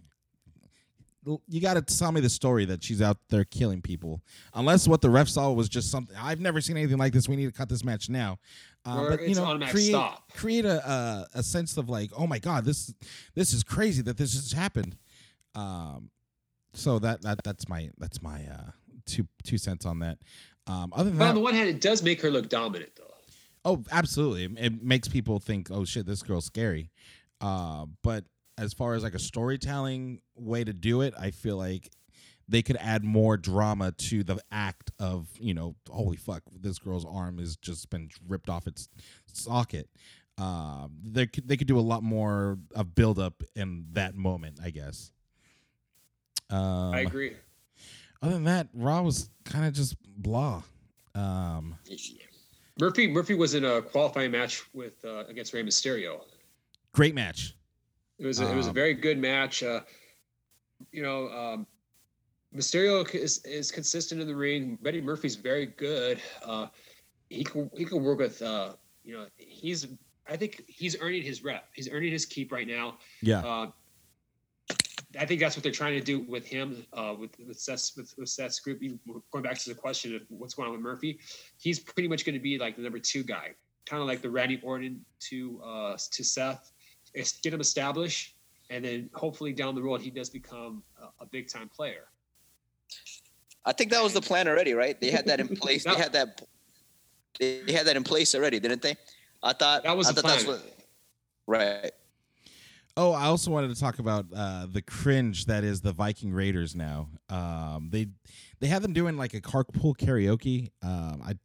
you got to tell me the story that she's out there killing people. Unless what the ref saw was just something. I've never seen anything like this. We need to cut this match now. Or but you know, create stop. create a, a a sense of like, oh my god, this this is crazy that this has happened. Um, so that that that's my that's my uh two two cents on that. Um, other than But on that, the one hand, it does make her look dominant, though. Oh, absolutely. It- It makes people think, "Oh shit, this girl's scary." Uh, but as far as like a storytelling way to do it, I feel like they could add more drama to the act of, you know, holy fuck, this girl's arm has just been ripped off its socket. Um, they could they could do a lot more of build up in that moment, I guess. Um, I agree. Other than that, Raw was kind of just blah. Um, Murphy Murphy was in a qualifying match with uh, against Rey Mysterio. great match. It was a, it was a Um, very good match. Uh, you know, um, Mysterio is, is consistent in the ring. Buddy Murphy's very good. Uh, he can he can work with. Uh, you know, he's I think he's earning his rep. He's earning his keep right now. Yeah. Uh, I think that's what they're trying to do with him, uh, with with Seth's with, with Seth's group. Even Going back to the question of what's going on with Murphy, he's pretty much going to be like the number two guy, kind of like the Randy Orton to uh, to Seth. It's get him established, and then hopefully down the road he does become a, a big time player. I think that was the plan already, right? They had that in place. They had that. They they had that in place already, didn't they? I thought That was I the thought that's plan. what. Right. Oh, I also wanted to talk about uh, the cringe that is the Viking Raiders now. Um, they they had them doing like a carpool karaoke. Um, I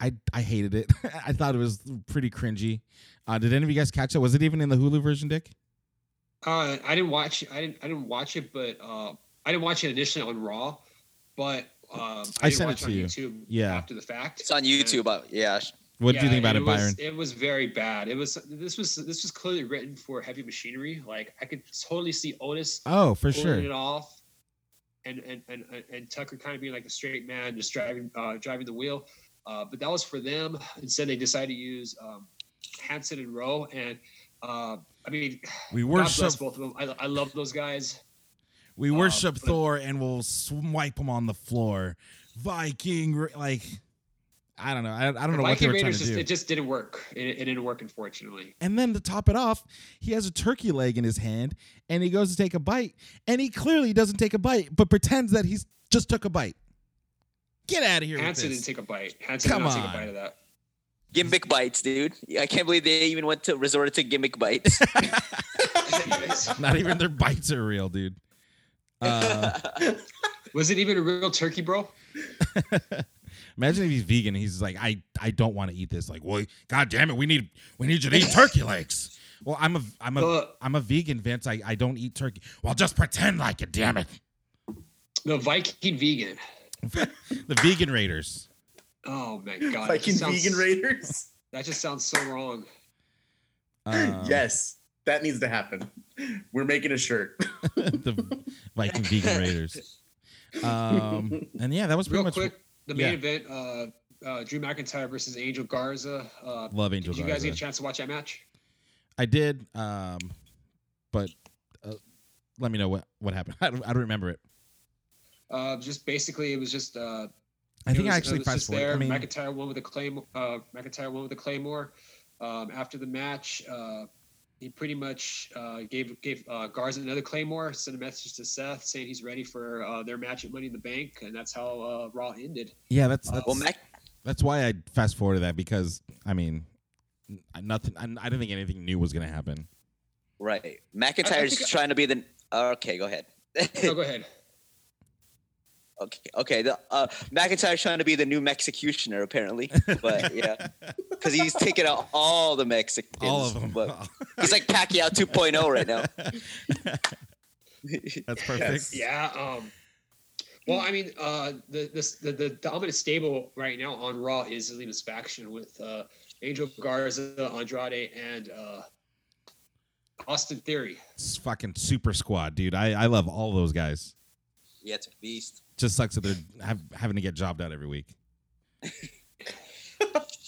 I I hated it. I thought it was pretty cringy. Uh, did any of you guys catch it? Was it even in the Hulu version, Dick? Uh, I didn't watch. I didn't. I didn't watch it, but uh, I didn't watch it initially on Raw, but um, I did sent watch it on to you. YouTube Yeah. after the fact. It's on YouTube. uh, yeah. What do you think about and it, Byron? Was, it was very bad. It was. This was. This was clearly written for heavy machinery. Like I could totally see Otis oh, for pulling sure. it off, and and, and and and Tucker kind of being like a straight man, just driving uh, driving the wheel. Uh, but that was for them. Instead, they decided to use um, Hanson and Rowe, and uh, I mean, We God bless worship both of them. I, I love those guys. we uh, worship but- Thor, and we'll swipe him on the floor. Viking, like I don't know. I, I don't know what they Viking were trying Raiders to just do. it just didn't work. It, it didn't work, unfortunately. And then to top it off, he has a turkey leg in his hand and he goes to take a bite. And he clearly doesn't take a bite, but pretends that he's just took a bite. Get out of here. Hanson didn't take a bite. Hanson Come did not take a bite of that. Gimmick bites, dude. I can't believe they even went to resort to gimmick bites. Not even their bites are real, dude. Uh, Was it even a real turkey, bro? imagine if he's vegan. And he's like, I, I don't want to eat this. Like, well, god damn it, we need we need you to eat turkey legs. Well, I'm a I'm a The, am a vegan, Vince. I, I don't eat turkey. Well, just pretend like it, damn it. the Viking vegan. The vegan raiders. Oh my god. Viking sounds- vegan raiders. That just sounds so wrong. Um, yes, that needs to happen. We're making a shirt. the Viking vegan raiders. Um, and yeah, that was pretty Real much quick, the yeah. main event, uh, uh, Drew McIntyre versus Angel Garza. Uh, love Angel did you guys Garza. get a chance to watch that match? I did, um, but uh, let me know what what happened. I don't, I don't remember it. Uh, just basically, it was just. Uh, I it think was- I actually fast forward. there. I mean, McIntyre won with a claim. Uh, McIntyre won with a claymore. Um, after the match, uh, he pretty much uh, gave gave uh, Garza another claymore. Sent a message to Seth saying he's ready for uh, their match at Money in the Bank, and that's how uh, Raw ended. yeah, that's uh, that's, well, Mac, that's why I fast forwarded that because I mean, nothing. I, I didn't think anything new was gonna happen. right. McIntyre's think I- trying to be the. Okay, go ahead. So go ahead. Okay, okay. The uh, McIntyre's trying to be the new Mexicutioner, apparently. But yeah, because he's taking out all the Mexicans. All of them. But he's like Pacquiao 2.0 right now. that's perfect. Yes. Yeah. Um, well, I mean, uh, the, this, the the dominant stable right now on Raw is Zelina's faction with uh, Angel Garza, Andrade, and uh, Austin Theory. It's fucking super squad, dude. I I love all those guys. Yeah, it's a beast. Just sucks that they're have, having to get jobbed out every week.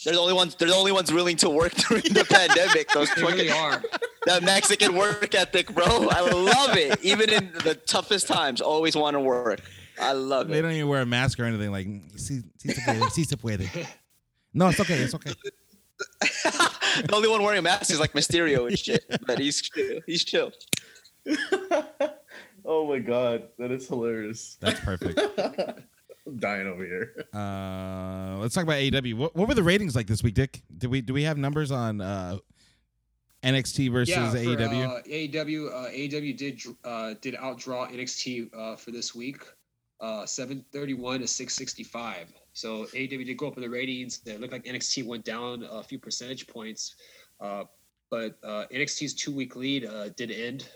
They're the only ones. They're the only ones willing to work during the pandemic. Those They fucking really are. that Mexican work ethic, bro. I love it. Even in the toughest times, always want to work. I love They it. They don't even wear a mask or anything. Like, sí, sí se puede, sí se puede. No, it's okay. It's okay. the only one wearing a mask is like Mysterio and shit. But he's chill. He's chill. Oh my god, that is hilarious. That's perfect. I'm dying over here. Uh, let's talk about AEW. What, what were the ratings like this week, Dick? Did we do we have numbers on uh, NXT versus yeah, for, AEW? Uh, AEW, uh, AEW did uh, did outdraw NXT uh, for this week, uh, seven thirty one to six sixty five. So AEW did go up in the ratings. It looked like NXT went down a few percentage points, uh, but uh, NXT's two week lead uh, did end.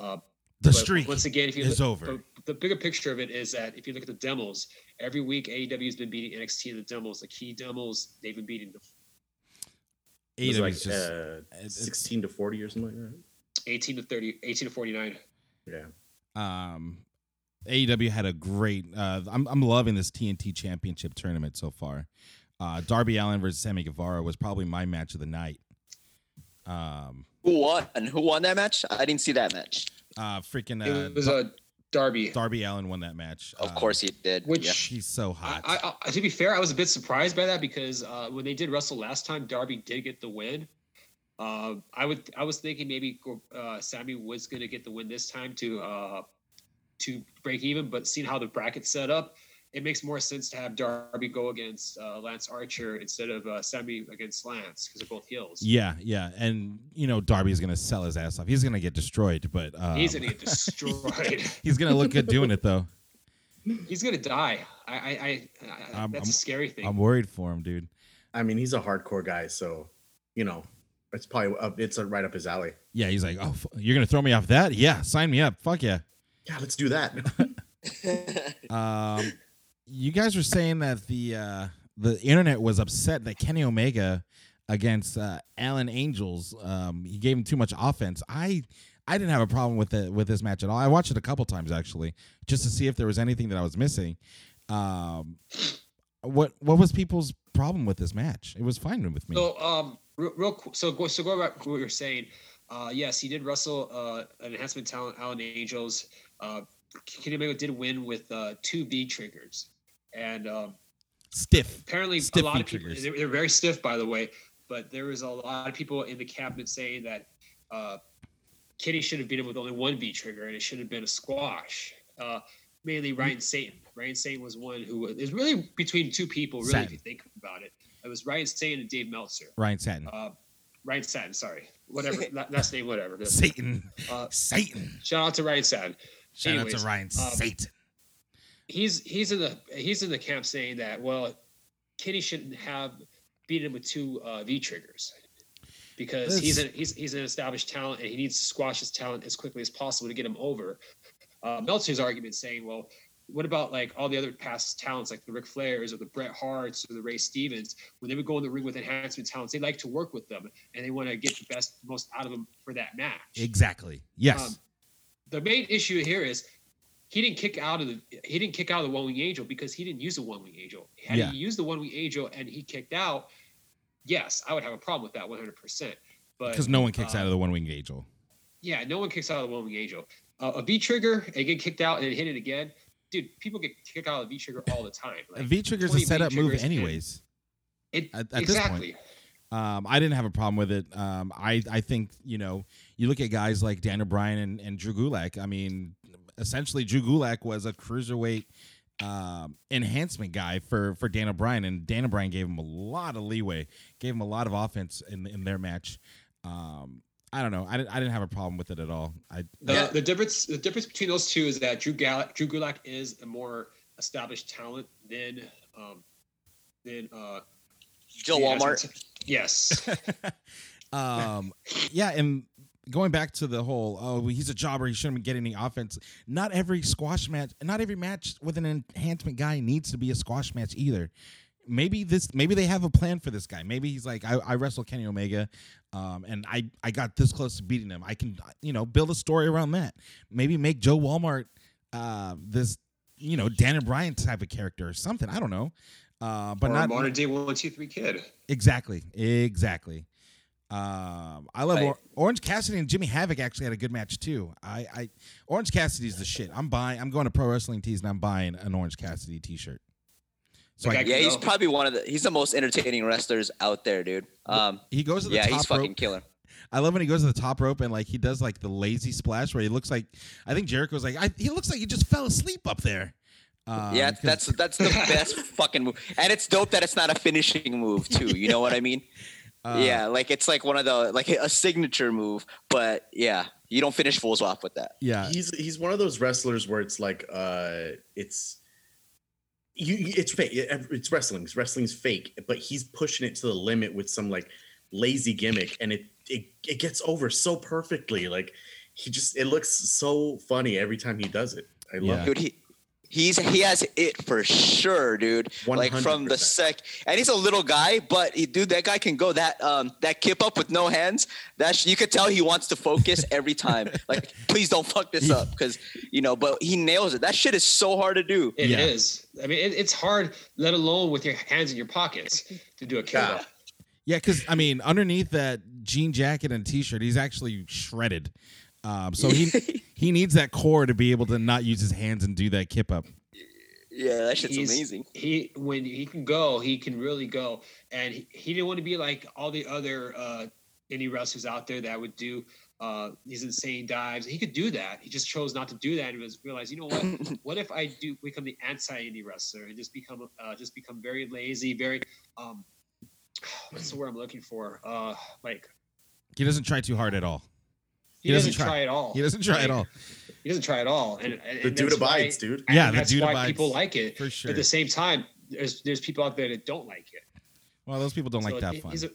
Uh, the but streak once again, if you is look, over. but the bigger picture of it is that if you look at the demos, every week AEW has been beating NXT in the demos. The key demos, they've been beating them. AEW like is just uh, 16 to 40 or something like that. 18 to 30, 18 to 49. Yeah. um AEW had a great uh I'm I'm loving this TNT championship tournament so far. Uh Darby Allin versus Sammy Guevara was probably my match of the night. Um Who won? Who won that match? I didn't see that match. Uh freaking It uh was a Darby. Darby Allin won that match. Of Uh, course he did. Which yeah. he's so hot. I, I, to be fair, I was a bit surprised by that because uh, when they did wrestle last time, Darby did get the win. Uh, I would, I was thinking maybe uh, Sammy was going to get the win this time to uh, to break even, but seeing how the bracket set up, it makes more sense to have Darby go against uh, Lance Archer instead of uh, Sammy against Lance because they're both heels. yeah, yeah. And you know Darby's gonna sell his ass off. He's gonna get destroyed, but um, He's going to get destroyed. he's gonna look good doing it though. He's going to die. I, I, I, I I'm- that's I'm- a scary thing. I'm worried for him, dude. I mean, he's a hardcore guy, so you know, it's probably up, it's uh right up his alley. Yeah, he's like, oh, f- you're gonna throw me off that? Yeah, sign me up. Fuck yeah. Yeah, let's do that. Um, you guys were saying that the uh, the internet was upset that Kenny Omega against uh, Alan Angels, um, he gave him too much offense. I I didn't have a problem with it with this match at all. I watched it a couple times actually, just to see if there was anything that I was missing. Um, what what was people's problem with this match? It was fine with me. So, um, real, real so go so go back to what you were saying. Uh, yes, he did wrestle uh, an enhancement talent, Alan Angels. Uh, Kenny Omega did win with uh, two V triggers, and um, Stiff. apparently Stiff a lot of people they're, they're very stiff, by the way. But there was a lot of people in the cabinet saying that uh, Kenny should have beat him with only one V trigger, and it should have been a squash. Uh, mainly Ryan Satan. Ryan Satan was one who is really between two people. Really, if you think about it, it was Ryan Satan and Dave Meltzer. Ryan Satan. Uh, Ryan Satan. sorry, whatever last name, whatever. Satan. Uh, Satan. shout out to Ryan Satin. Shout out to Ryan um, Satan. He's he's in the he's in the camp saying that well, Kenny shouldn't have beaten him with two uh, V triggers because he's an he's he's an established talent and he needs to squash his talent as quickly as possible to get him over. Uh, Meltzer's argument saying, well, what about like all the other past talents like the Ric Flairs or the Bret Harts or the Ray Stevens? When they would go in the ring with enhancement talents, they like to work with them and they want to get the best most out of them for that match. Exactly. Yes. Um, the main issue here is he didn't kick out of the he didn't kick out of the one wing angel because he didn't use the one wing angel. Had Yeah. he used the one wing angel and he kicked out, yes, I would have a problem with that 100. percent But Because no one kicks uh, out of the one wing angel. yeah, no one kicks out of the one wing angel. Uh, a V trigger and get kicked out and hit it again, dude. People get kicked out of the V trigger all the time. A Like, V trigger's a setup move, anyways. It, At- at exactly. Um, I didn't have a problem with it. Um, I I think you know you look at guys like Daniel Bryan and, and Drew Gulak. I mean, essentially Drew Gulak was a cruiserweight um, enhancement guy for for Daniel Bryan, and Daniel Bryan gave him a lot of leeway, gave him a lot of offense in in their match. Um, I don't know. I didn't, I didn't have a problem with it at all. I The, Yeah. the difference the difference between those two is that Drew Gal- Drew Gulak is a more established talent than um, than uh, Joe Walmart. t- Yes, um, yeah, and going back to the whole, oh, he's a jobber, he shouldn't get any offense. Not every squash match, not every match with an enhancement guy needs to be a squash match either. Maybe this, maybe they have a plan for this guy. Maybe he's like, I, I wrestle Kenny Omega, um, and I, I got this close to beating him. I can, you know, build a story around that. Maybe make Joe Walmart, uh, this, you know, Daniel Bryan type of character or something. I don't know. Uh, but or not modern day one two three kid. exactly, exactly. Um, I love Right. or- Orange Cassidy and Jimmy Havoc actually had a good match too. I, I Orange Cassidy's the shit. I'm buying. I'm going to Pro Wrestling Tees and I'm buying an Orange Cassidy T-shirt. So Like I, I- Yeah, he's probably one of the. He's the most entertaining wrestlers out there, dude. Um, he goes to the yeah, top he's fucking killer. I love when he goes to the top rope and like he does like the lazy splash where he looks like I think Jericho's like I, he looks like he just fell asleep up there. Um, yeah, 'cause- that's that's the best fucking move, and it's dope that it's not a finishing move too. You know what I mean? uh, yeah, like it's like one of the like a signature move, but yeah, you don't finish fools off with that. yeah. he's he's one of those wrestlers where it's like uh it's you you- it's fake it's wrestling wrestling's fake but he's pushing it to the limit with some like lazy gimmick and it it, it gets over so perfectly like he just it looks so funny every time he does it i love Yeah. it Dude, he he's he has it for sure, dude. Like from the sec, and he's a little guy, but he, dude, that guy can go that um that kip up with no hands. That sh- you could tell he wants to focus every time. Like, please don't fuck this up, because you know. But he nails it. That shit is so hard to do. It Yeah. is. I mean, it, it's hard, let alone with your hands in your pockets, to do a kill. Yeah. Yeah, because I mean, underneath that jean jacket and t-shirt, he's actually shredded. Um, so he he needs that core to be able to not use his hands and do that kip up. Yeah, that shit's He's- amazing. He when he can go, he can really go, and he, he didn't want to be like all the other uh, indie wrestlers out there that would do uh, these insane dives. He could do that. He just chose not to do that, and was realized, you know what? what if I do become the anti-indie wrestler and just become uh, just become very lazy, very um, what's the word I'm looking for? Uh, like He doesn't try too hard at all. He, He doesn't doesn't, try- try, at all. He doesn't try at all. He doesn't try at all, and, and the and dude that's why- dude Yeah, the that's dude why abides, people like it. for sure. But at the same time, there's there's people out there that don't like it. Well, those people don't So like that he- fun. He's a,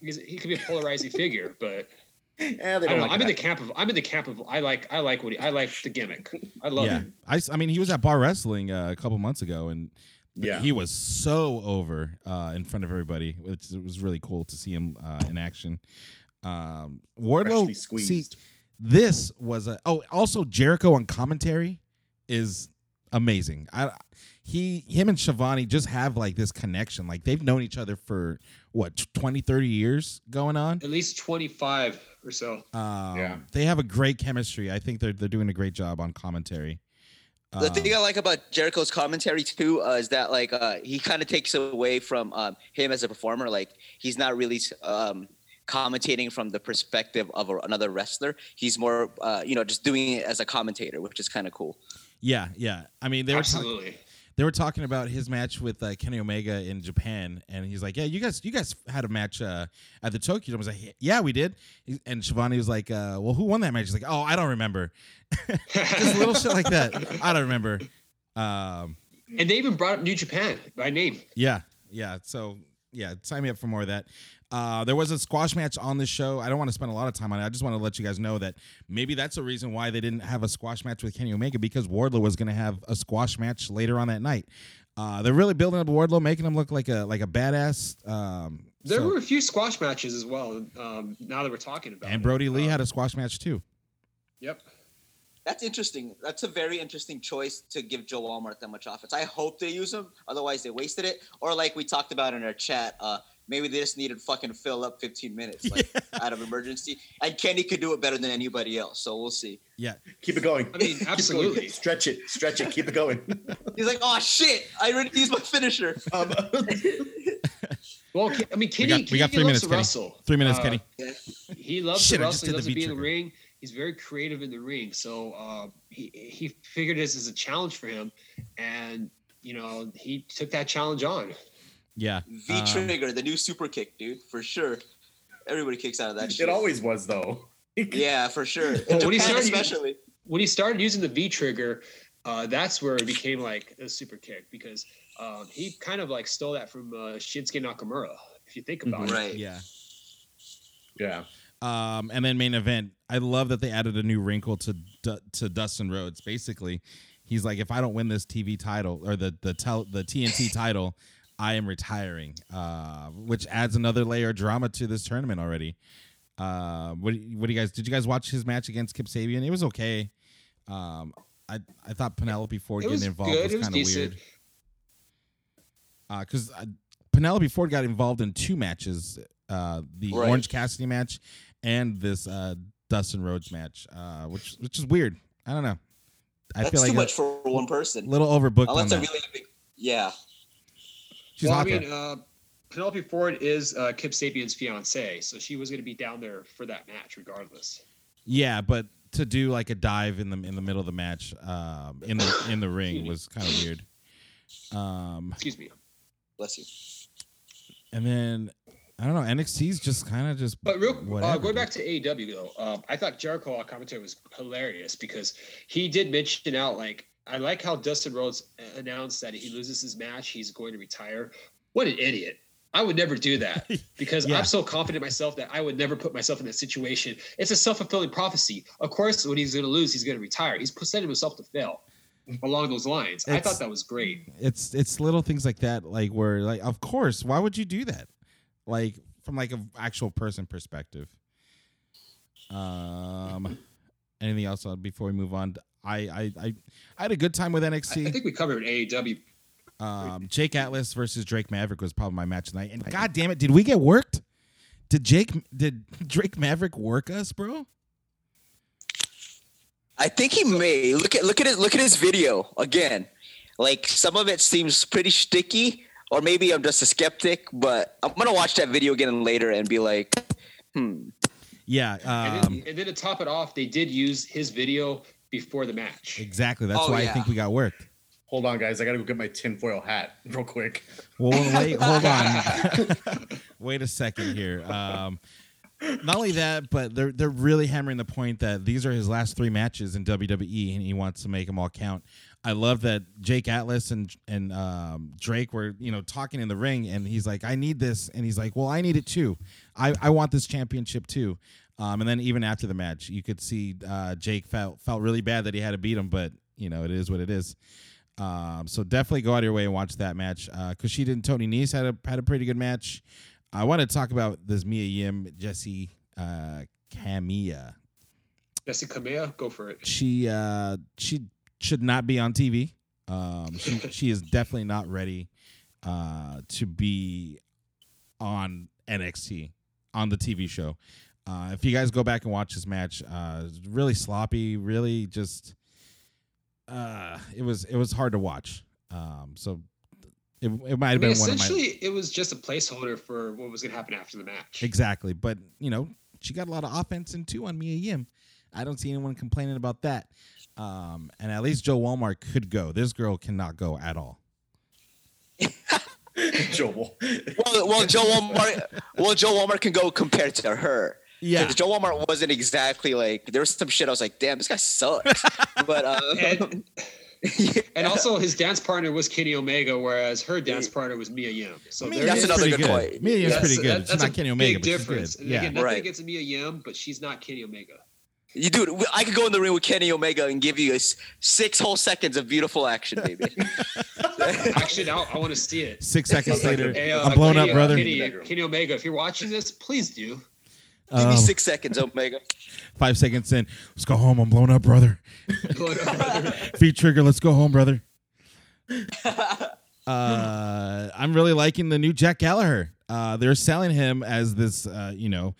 he's a, he could be a polarizing figure, but yeah, they I don't don't know. like I'm in the camp of I'm in the camp of I like I like what he, I like the gimmick. I love yeah, it. I mean, he was at bar wrestling uh, a couple months ago, and yeah he was so over uh, in front of everybody. Which it was really cool to see him uh, in action. Um, Wardlow, see, this was a oh also Jericho on commentary is amazing. I he him and Schiavone just have like this connection. Like they've known each other for what 20 30 years going on. At least 25 or so. Um, Yeah. they have a great chemistry. I think they're they're doing a great job on commentary. The Um, thing I like about Jericho's commentary too uh, is that like uh, he kind of takes away from um, him as a performer. Like he's not really um, commentating from the perspective of a, another wrestler. He's more, uh, you know, just doing it as a commentator, which is kind of cool. yeah, yeah. I mean, they were talking. Absolutely. they were talking about his match with uh, Kenny Omega in Japan, and he's like, "Yeah, you guys, you guys had a match uh, at the Tokyo." I was like, "Yeah, we did." And Schiavone was like, uh, "Well, who won that match?" He's like, "Oh, I don't remember." Just little shit like that. I don't remember. Um, and they even brought up New Japan by name. yeah, yeah. So yeah, sign me up for more of that. Uh, there was a squash match on the show. I don't want to spend a lot of time on it. I just want to let you guys know that maybe that's a reason why they didn't have a squash match with Kenny Omega because Wardlow was going to have a squash match later on that night. Uh, they're really building up Wardlow, making him look like a like a badass. Um, There so- were a few squash matches as well. Um, now that we're talking about and it. Brodie Lee Uh, had a squash match too. Yep. That's interesting. That's a very interesting choice to give Joe Walmart that much offense. I hope they use him. Otherwise, they wasted it. Or like we talked about in our chat, uh, maybe they just needed fucking fill up 15 minutes, like out of emergency. And Kenny could do it better than anybody else. So we'll see. Yeah, Keep it going. I mean, Keep going. absolutely. Stretch it. Stretch it. Keep it going. He's like, oh shit, I already used my finisher. Um, Well, I mean, Kenny, got- we Kenny got three loves minutes, to Kenny. wrestle. three minutes, Uh, Kenny. He loves Shit, to I wrestle. He loves to be in the ring. He's very creative in the ring. So uh, he he figured this as a challenge for him, and you know he took that challenge on. Yeah, V Um, trigger, the new super kick, dude, for sure. Everybody kicks out of that shit. it always was though. Yeah, for sure. In Well, when he started- especially. When he started using the V trigger, uh, that's where it became like a super kick because um, he kind of like stole that from uh, Shinsuke Nakamura. If you think about it, Right. yeah. Yeah. Um, and then main event. I love that they added a new wrinkle to Du- to Dustin Rhodes. Basically, he's like, if I don't win this TV title or the the tel- the TNT title, I am retiring. Uh, which adds another layer of drama to this tournament already. Uh, what do you- what do you guys? Did you guys watch his match against Kip Sabian? It was okay. Um, I I thought Penelope Ford getting involved good. was kind of weird. because uh, Penelope Ford got involved in two matches: uh, the Right. Orange Cassidy match and this uh, Dustin Rhodes match, uh, which which is weird. I don't know. I That's feel like too much for one person. A little overbooked on Unless that. really big, yeah. She's well, I out there. mean, uh, Penelope Ford is uh, Kip Sabian's fiance, so she was going to be down there for that match regardless. Yeah, but to do like a dive in the in the middle of the match, um, in the in the ring was kind of weird. Um, Excuse me. Bless you. and then I don't know, NXT's just kind of just But real, uh, going back to AEW though, um, I thought Jericho on commentary was hilarious because he did mention out like I like how Dustin Rhodes announced that he loses his match, he's going to retire. What an idiot! I would never do that because Yeah. I'm so confident in myself that I would never put myself in that situation. It's a self fulfilling prophecy. Of course, when he's going to lose, he's going to retire. He's setting himself to fail along those lines. I thought that was great. it's it's little things like that, like where like of course, why would you do that? Like from like an actual person perspective. Um, anything else uh, before we move on? I I I, I had a good time with NXT. I think we covered AEW. Um, Jake Atlas versus Drake Maverick was probably my match tonight. And god damn it, did we get worked? Did Jake did Drake Maverick work us, bro? I think he may look at look at it look at his video again. Like some of it seems pretty sticky, or maybe I'm just a skeptic. But I'm gonna watch that video again later and be like, hmm. Yeah, And, um, then, and then to top it off, they did use his video before the match. exactly. That's Oh, why I think we got worked. Hold on, guys. I gotta go get my tinfoil hat real quick. Well, wait, hold on. wait a second here. Um, not only that, but they're they're really hammering the point that these are his last three matches in WWE, and he wants to make them all count. I love that Jake Atlas and and um, Drake were you know talking in the ring, and he's like, "I need this," and he's like, "Well, I need it too. I I want this championship too." Um, and then even after the match, you could see uh, Jake felt felt really bad that he had to beat him, but you know it is what it is. Um, so definitely go out of your way and watch that match. Uh, Kushida and Tony Nese had a had a pretty good match. I want to talk about this Mia Yim Jesse uh, Camilla. Jessi Kamea, go for it. She uh, she should not be on TV. Um, she she is definitely not ready uh, to be on NXT on the TV show. Uh, if you guys go back and watch this match, uh, really sloppy, really just uh, it was it was hard to watch. Um, so it, it might I have mean, been one of my essentially, it was just a placeholder for what was going to happen after the match. Exactly. But, you know, she got a lot of offense in too on Mia Yim. I don't see anyone complaining about that. Um, and at least Joe Walmart could go. This girl cannot go at all. Joel. Well, well, Joe Walmart. Well, Joe Walmart can go compared to her. Yeah. 'Cause Joe Walmart wasn't exactly like there was some shit. I was like, damn, this guy sucks. but uh, And, and also, his dance partner was Kenny Omega, whereas her dance partner was Mia Yim. So Mia That's another good good. point. Mia Yim's that's- pretty good. that- she's that's not a Kenny Omega, big but difference. good. And Yeah. again, nothing Right. against Mia Yim, but she's not Kenny Omega. you dude, I could go in the ring with Kenny Omega and give you a s- six whole seconds of beautiful action, baby. Actually, now I want to see it. Six seconds later, Hey, uh, I'm blown Kenny, up, brother. Kenny, Kenny Omega, if you're watching this, please do. Give me Um, six seconds, Omega. five seconds in. Let's go home. I'm blown up, brother. Feet trigger. Let's go home, brother. uh, I'm really liking the new Jack Gallagher. Uh, they're selling him as this, uh, you know,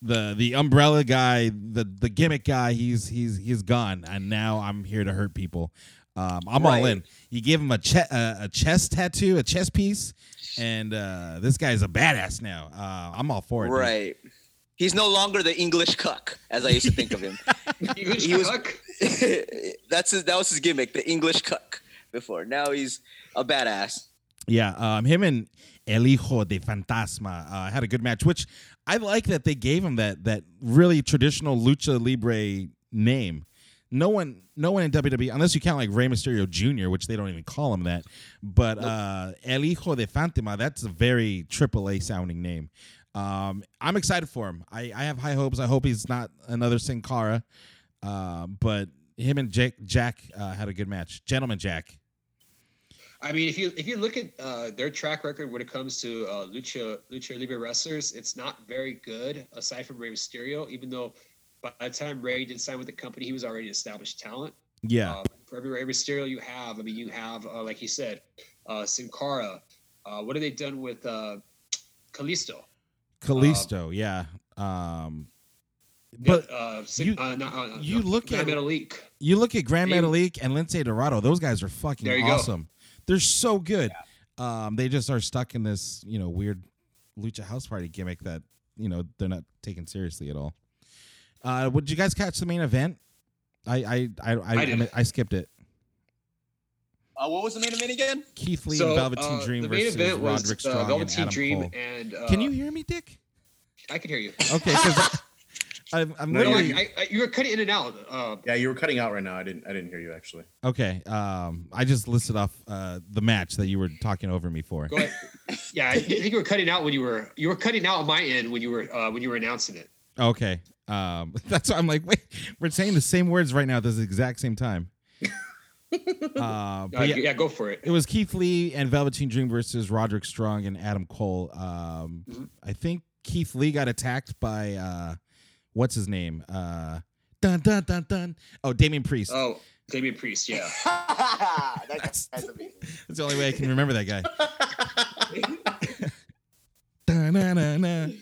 the the umbrella guy, the the gimmick guy. He's he's he's gone, and now I'm here to hurt people. Um, I'm all Right. in. You give him a che- uh, a chest tattoo, a chest piece, and uh, this guy's a badass now. Uh, I'm all for it. dude. Right. He's no longer the English cuck, as I used to think of him. English He was- cuck? That's his. That was his gimmick, the English cuck. Before now, he's a badass. Yeah, um, him and El Hijo del Fantasma uh, had a good match, which I like that they gave him that that really traditional lucha libre name. No one, no one in WWE, unless you count like Rey Mysterio Jr., which they don't even call him that. But uh, El Hijo del Fantasma, that's a very AAA sounding name. Um, I'm excited for him. I, I have high hopes. I hope he's not another Sin Cara. Um, but him and Jack, Jack uh, had a good match. Gentleman Jack. I mean, if you if you look at uh, their track record when it comes to uh, lucha lucha libre wrestlers, it's not very good. Aside from Rey Mysterio, even though by the time Rey did sign with the company, he was already established talent. Yeah. Um, for every Rey Mysterio you have, I mean, you have uh, like you said, uh, Sin Cara, Uh, what have they done with uh, Kalisto? Kalisto, yeah. Um, but uh, you- uh, no, uh, no, you look Grand at- Metalik. you look at Gran Metalik and Lince Dorado; those guys are fucking you go. awesome. They're so good. Um, they just are stuck in this, you know, weird lucha house party gimmick that you know they're not taken seriously at all. Uh, would you guys catch the main event? I I I I, I I. I skipped it. Uh, what was the main event again? Keith Lee So and Velveteen uh, Dream the main versus event was Roderick uh, Strong and Velveteen Adam Dream Cole. and uh, Can you hear me, Dick? I can hear you. Okay, because I'm, I'm No, No, literally I, I, you were cutting in and out. Uh, Yeah, you were cutting out right now. I didn't. I didn't hear you actually. okay. Um, I just listed off uh the match that you were talking over me for. go ahead. Yeah, I think you were cutting out when you were you were cutting out on my end when you were uh, when you were announcing it. Okay. Um, that's why I'm like, wait, we're saying the same words right now at this exact same time. uh, Uh, yeah. yeah, go for it. it was Keith Lee and Velveteen Dream versus Roderick Strong and Adam Cole. Um, Mhm. I think Keith Lee got attacked by uh, what's his name? Uh, dun dun dun dun. Oh, Damian Priest. Oh, Damian Priest. Yeah. that's, that's. That's the only way I can remember that guy. Da-na-na-na.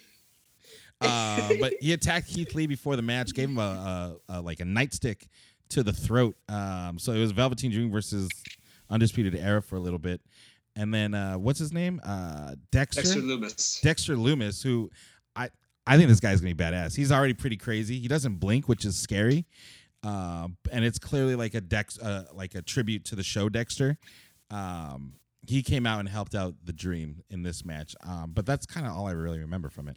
Uh, but he attacked Keith Lee before the match, gave him a, a, a like a nightstick to the throat. Um, so it was Velveteen Dream versus Undisputed Era for a little bit, and then uh, what's his name? Uh, Dexter. Dexter Lumis. Dexter Lumis, who I I think this guy's gonna be badass. He's already pretty crazy. He doesn't blink, which is scary. Um, and it's clearly like a Dex, uh, like a tribute to the show Dexter. Um, he came out and helped out the Dream in this match. Um, but that's kind of all I really remember from it.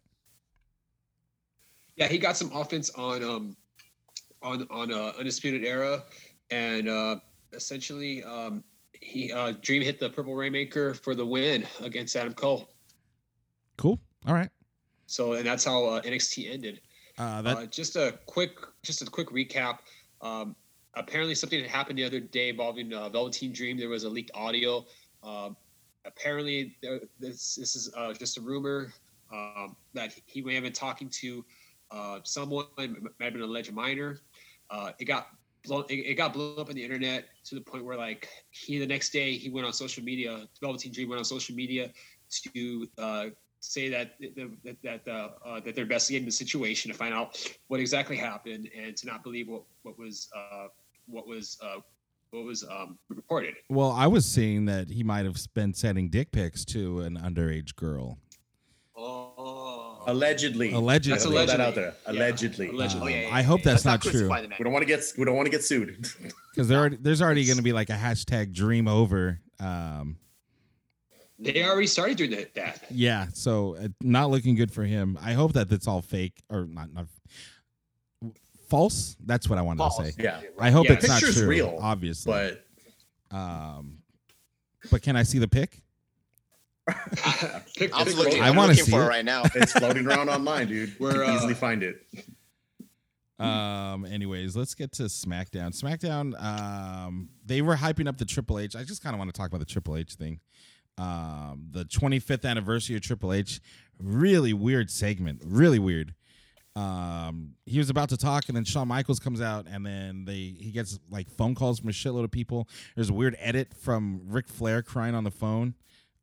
Yeah, he got some offense on um on on uh, Undisputed Era, and uh, essentially um, he uh, Dream hit the Purple Rainmaker for the win against Adam Cole. Cool. All right. So and that's how uh, NXT ended. Uh, that Uh, just a quick, just a quick recap. Um, apparently, something had happened the other day involving uh, Velveteen Dream. There was a leaked audio. Um, apparently, there, this this is uh, just a rumor um, that he may have been talking to uh, someone, might have been an alleged minor. Uh, it got blown, it, got blown up on the internet to the point where like he the next day he went on social media. Velveteen Dream went on social media to uh, say that that that, uh, uh, that they're investigating the situation to find out what exactly happened and to not believe what what was uh, what was uh, what was um, reported. well, I was seeing that he might have been sending dick pics to an underage girl. Oh, Allegedly. Allegedly. That's Throw that out there. Yeah. Allegedly. Allegedly. Um, yeah, yeah, I hope yeah. that's Let's not true. crucify the man. We don't want to get. We don't want to get sued. because there already, there's already going to be like a hashtag Dream Over. Um, they already started doing that. that. Yeah, so uh, not looking good for him. I hope that it's all fake or not not false. That's what I wanted False. to say. yeah, I hope Yeah, it's not true. real, obviously. but um, but can I see the pic? Pick I'm this looking, one. I I'm wanna looking see for it. it right now. it's floating around online, dude. You We're, can uh, easily find it. Um. Anyways, let's get to SmackDown. SmackDown. Um. They were hyping up the Triple H. I just kind of want to talk about the Triple H thing. Um. The 25th anniversary of Triple H. Really weird segment. Really weird. Um. He was about to talk, and then Shawn Michaels comes out, and then they he gets like phone calls from a shitload of people. There's a weird edit from Ric Flair crying on the phone.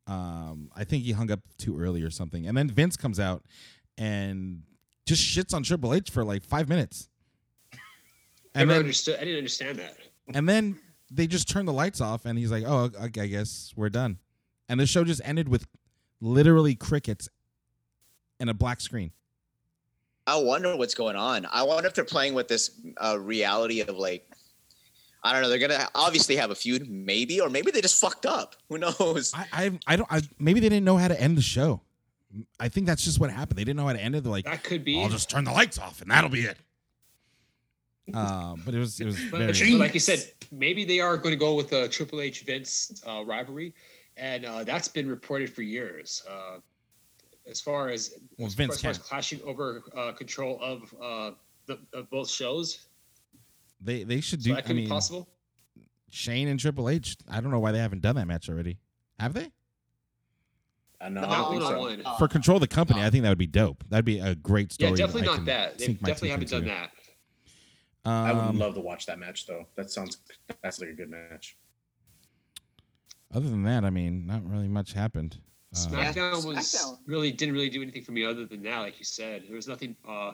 Um. I think he hung up too early or something, and then Vince comes out and just shits on Triple H for like five minutes. And Never then, understood. I didn't understand that. and then they just turn the lights off, and he's like, "Oh, I I guess we're done." And the show just ended with literally crickets and a black screen. I wonder what's going on. I wonder if they're playing with this uh, reality of like, I don't know. They're gonna obviously have a feud, maybe, or maybe they just fucked up. Who knows? I, I, I don't. I, maybe they didn't know how to end the show. I think that's just what happened. They didn't know how to end it. They're like, That could be. "I'll just turn the lights off, and that'll be it." Um, but it was, it was But, very. but like you said, maybe they are going to go with the Triple H Vince uh, rivalry, and uh, that's been reported for years. Uh, as far as Well, as, Vince far as clashing over uh, control of uh, the of both shows, They, they should so do. that I mean, be possible. Shane and Triple H. I don't know why they haven't done that match already. Have they? Uh, no, I Not don't one think on so. one. Uh, for control of the company, I think that would be dope. That'd be a great story. Yeah, definitely I not that. They definitely haven't done into. that. I would Um, love to watch that match though. That sounds that's like a good match. Other than that, I mean, not really much happened. SmackDown was SmackDown. really didn't really do anything for me other than that, like you said. There was nothing uh,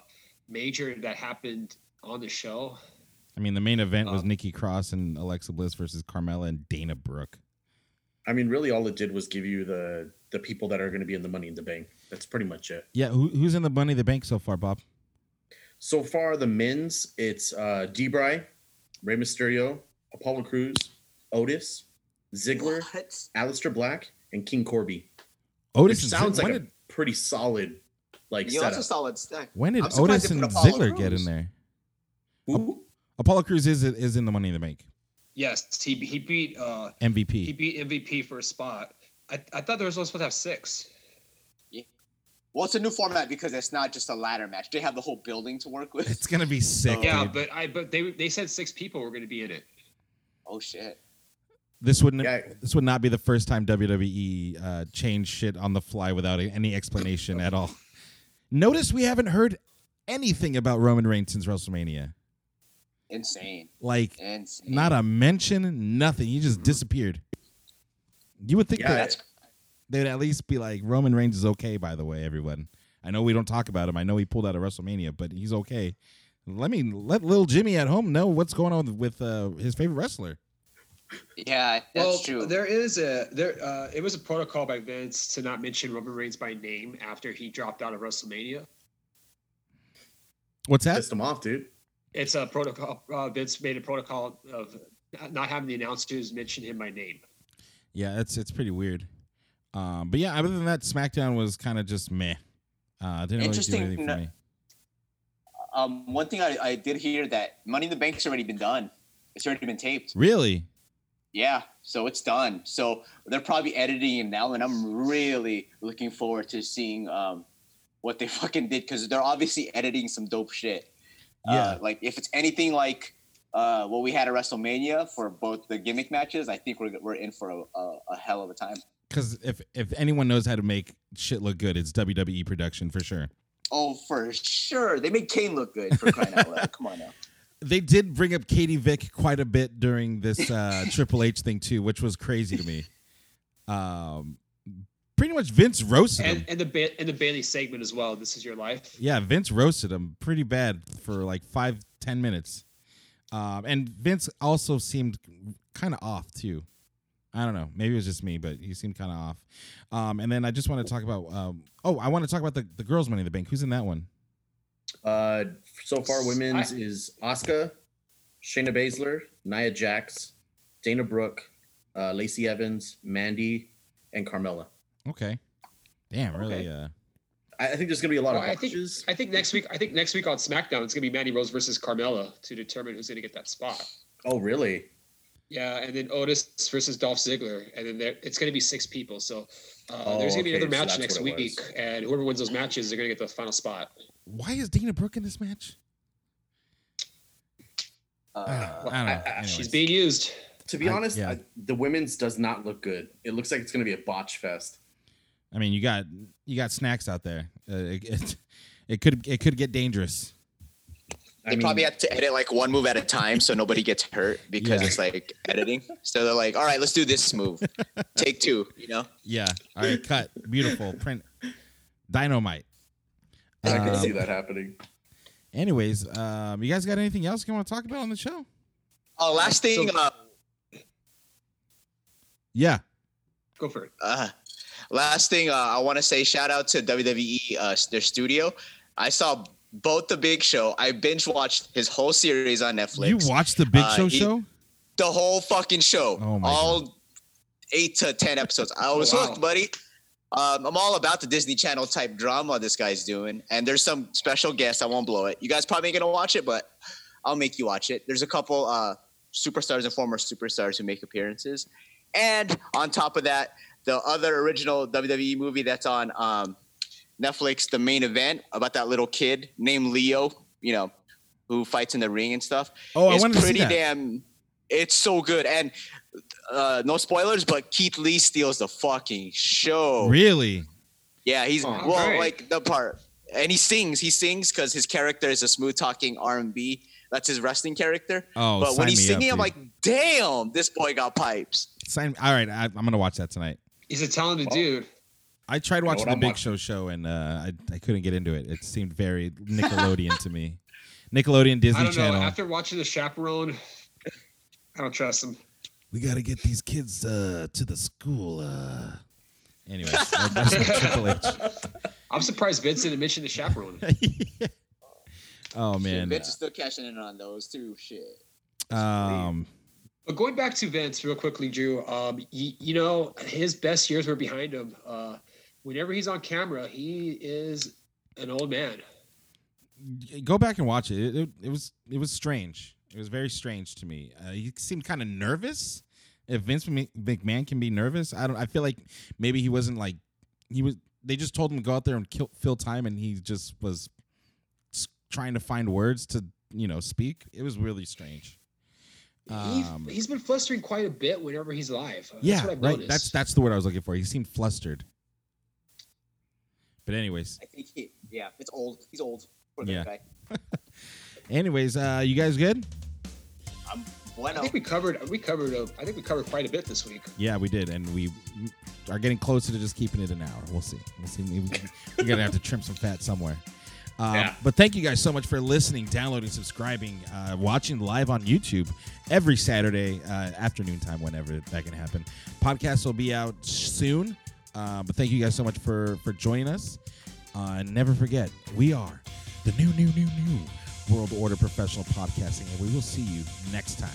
major that happened on the show. I mean, the main event was Uh, Nikki Cross and Alexa Bliss versus Carmella and Dana Brooke. I mean, really, all it did was give you the the people that are going to be in the Money in the Bank. That's pretty much it. Yeah, who, who's in the Money in the Bank so far, Bob? So far, the men's it's uh, Debray, Rey Mysterio, Apollo Crews, Otis, Ziggler, What? Aleister Black, and King Corbin. Otis Which sounds Zig- like when a did, pretty solid like You know, it's a solid stack. when did Otis and put Apollo Ziggler get in there? Who? Apollo Crews is is in the Money in the Bank Yes, he he beat uh, MVP. he beat MVP for a spot. I, I thought there was only supposed to have six. Yeah. Well, it's a new format because it's not just a ladder match. They have the whole building to work with. It's gonna be sick. Yeah, dude. but I but they they said six people were going to be in it. Oh shit! this wouldn't Yeah. this would not be the first time WWE uh, changed shit on the fly without any explanation at all. Notice we haven't heard anything about Roman Reigns since WrestleMania. Insane. Like Insane. not a mention, nothing. He just disappeared. You would think Yeah, that they'd at least be like Roman Reigns is okay. By the way, everyone. I know we don't talk about him. I know he pulled out of WrestleMania, but he's okay. Let me let little Jimmy at home know what's going on with uh, his favorite wrestler. yeah, that's well, true. there is a there. Uh, it was a protocol by Vince to not mention Roman Reigns by name after he dropped out of WrestleMania. What's that? Pissed him off, dude. It's a protocol. Uh, Vince made a protocol of not having the announcers mention him by name. Yeah, it's it's pretty weird. Um, but yeah, other than that, SmackDown was kind of just meh. Uh, didn't really do Interesting anything for me. um, one thing I, I did hear that Money in the Bank's already been done. It's already been taped. Really? Yeah, so it's done. So they're probably editing it now, and I'm really looking forward to seeing um, what they fucking did because they're obviously editing some dope shit. Yeah. Uh, like if it's anything like uh, what we had at WrestleMania for both the gimmick matches, I think we're we're in for a, a, a hell of a time. Because if if anyone knows how to make shit look good, it's WWE production for sure. Oh, for sure. They made Kane look good for crying out loud. Come on now. They did bring up Katie Vick quite a bit during this uh, Triple H thing too, which was crazy to me. Um, pretty much Vince roasted him. And and the ba- and the Bailey segment as well. This is your life. Yeah, Vince roasted him pretty bad for like five, ten minutes. Um, and Vince also seemed kind of off too. I don't know. Maybe it was just me, but he seemed kind of off. Um, and then I just want to talk about. Um, oh, I want to talk about the, the girls' Money in the Bank. Who's in that one? Uh, so far, women's I- is Asuka, Shayna Baszler, Nia Jax, Dana Brooke, uh, Lacey Evans, Mandy, and Carmella. Okay. Damn, really? Uh, I, I think there's gonna be a lot Well, of I think. I think next week I think next week on SmackDown it's gonna be Mandy Rose versus Carmella to determine who's gonna get that spot. Oh, really? Yeah, and then Otis versus Dolph Ziggler, and then there, it's going to be six people. So uh, Oh, there's going to be okay, another match that's next week, and whoever wins those matches, they're going to get the final spot. why is Dana Brooke in this match? Uh, I don't know. Anyways. She's being used. To be I- honest, yeah. I, the women's does not look good. It looks like it's gonna be a botch fest. I mean, you got you got snacks out there. Uh, it, it, it could it could get dangerous. I They mean, probably have to edit like one move at a time so nobody gets hurt because Yeah. it's like editing. So they're like, all right, let's do this move. Take two, you know? Yeah. All right. Cut. Beautiful. Print. Dynamite. I can Um, see that happening. Anyways, um, you guys got anything else you want to talk about on the show? Oh, last thing, So- uh, Yeah. Go for it. uh, last thing, uh, I want to say shout out to WWE, uh, their studio. I saw both the Big Show. I binge watched his whole series on Netflix. You watched the Big Uh, Show he- show? the whole fucking show. Oh my all eight to ten episodes. I was wow. hooked, buddy. Um, I'm all about the Disney Channel type drama this guy's doing, and there's some special guests. I won't blow it. You guys probably ain't gonna watch it, but I'll make you watch it. There's a couple uh, superstars and former superstars who make appearances, and on top of that, the other original WWE movie that's on um, Netflix, the main event about that little kid named Leo, you know, who fights in the ring and stuff Oh, I it's wanted to see pretty that. damn. It's so good, and uh, no spoilers, but Keith Lee steals the fucking show. Really? Yeah, he's Oh, well, alright. like the part, and he sings. He sings because his character is a smooth talking R and B. That's his wrestling character. Oh, but sign when he's me singing, up, I'm dude. like, damn, this boy got pipes. Sign. All right. I, I'm gonna watch that tonight. He's a talented Oh. dude. I tried watching what the I'm Big watching. Show show and uh, I I couldn't get into it. It seemed very Nickelodeon to me. Nickelodeon Disney I don't know. Channel. After watching the chaperone, I don't trust him. we got to get these kids uh, to the school. Uh. Anyways, that- that's what Triple H. I'm surprised Vince didn't mention the chaperone. oh man. Vince is still cashing in on those too. Shit. Um, But going back to Vince real quickly, Drew, um, you, you know, his best years were behind him. Uh, whenever he's on camera, he is an old man. go back and watch it. It, it. it was it was strange. It was very strange to me. Uh, he seemed kind of nervous. If Vince Mc- McMahon can be nervous, I don't. I feel like maybe he wasn't like he was. They just told him to go out there and kill, fill time, and he just was trying to find words to you know speak. It was really strange. Um, he, he's been flustering quite a bit whenever he's live. That's yeah, what I've right. noticed. That's that's the word I was looking for. He seemed flustered. But anyways, I think he, yeah, it's old. He's old. Poor Yeah. guy. anyways, uh, you guys good? Um, I bueno. think we covered. We covered. A, I think we covered quite a bit this week. Yeah, we did, and we are getting closer to just keeping it an hour. We'll see. We'll see. We're gonna have to trim some fat somewhere. Um, Yeah. But thank you guys so much for listening, downloading, subscribing, uh, watching live on YouTube every Saturday uh, afternoon time, whenever that can happen. Podcast will be out soon. Uh, but thank you guys so much for for joining us. Uh, and never forget, we are the new, new, new, new World Order Professional Podcasting, and we will see you next time.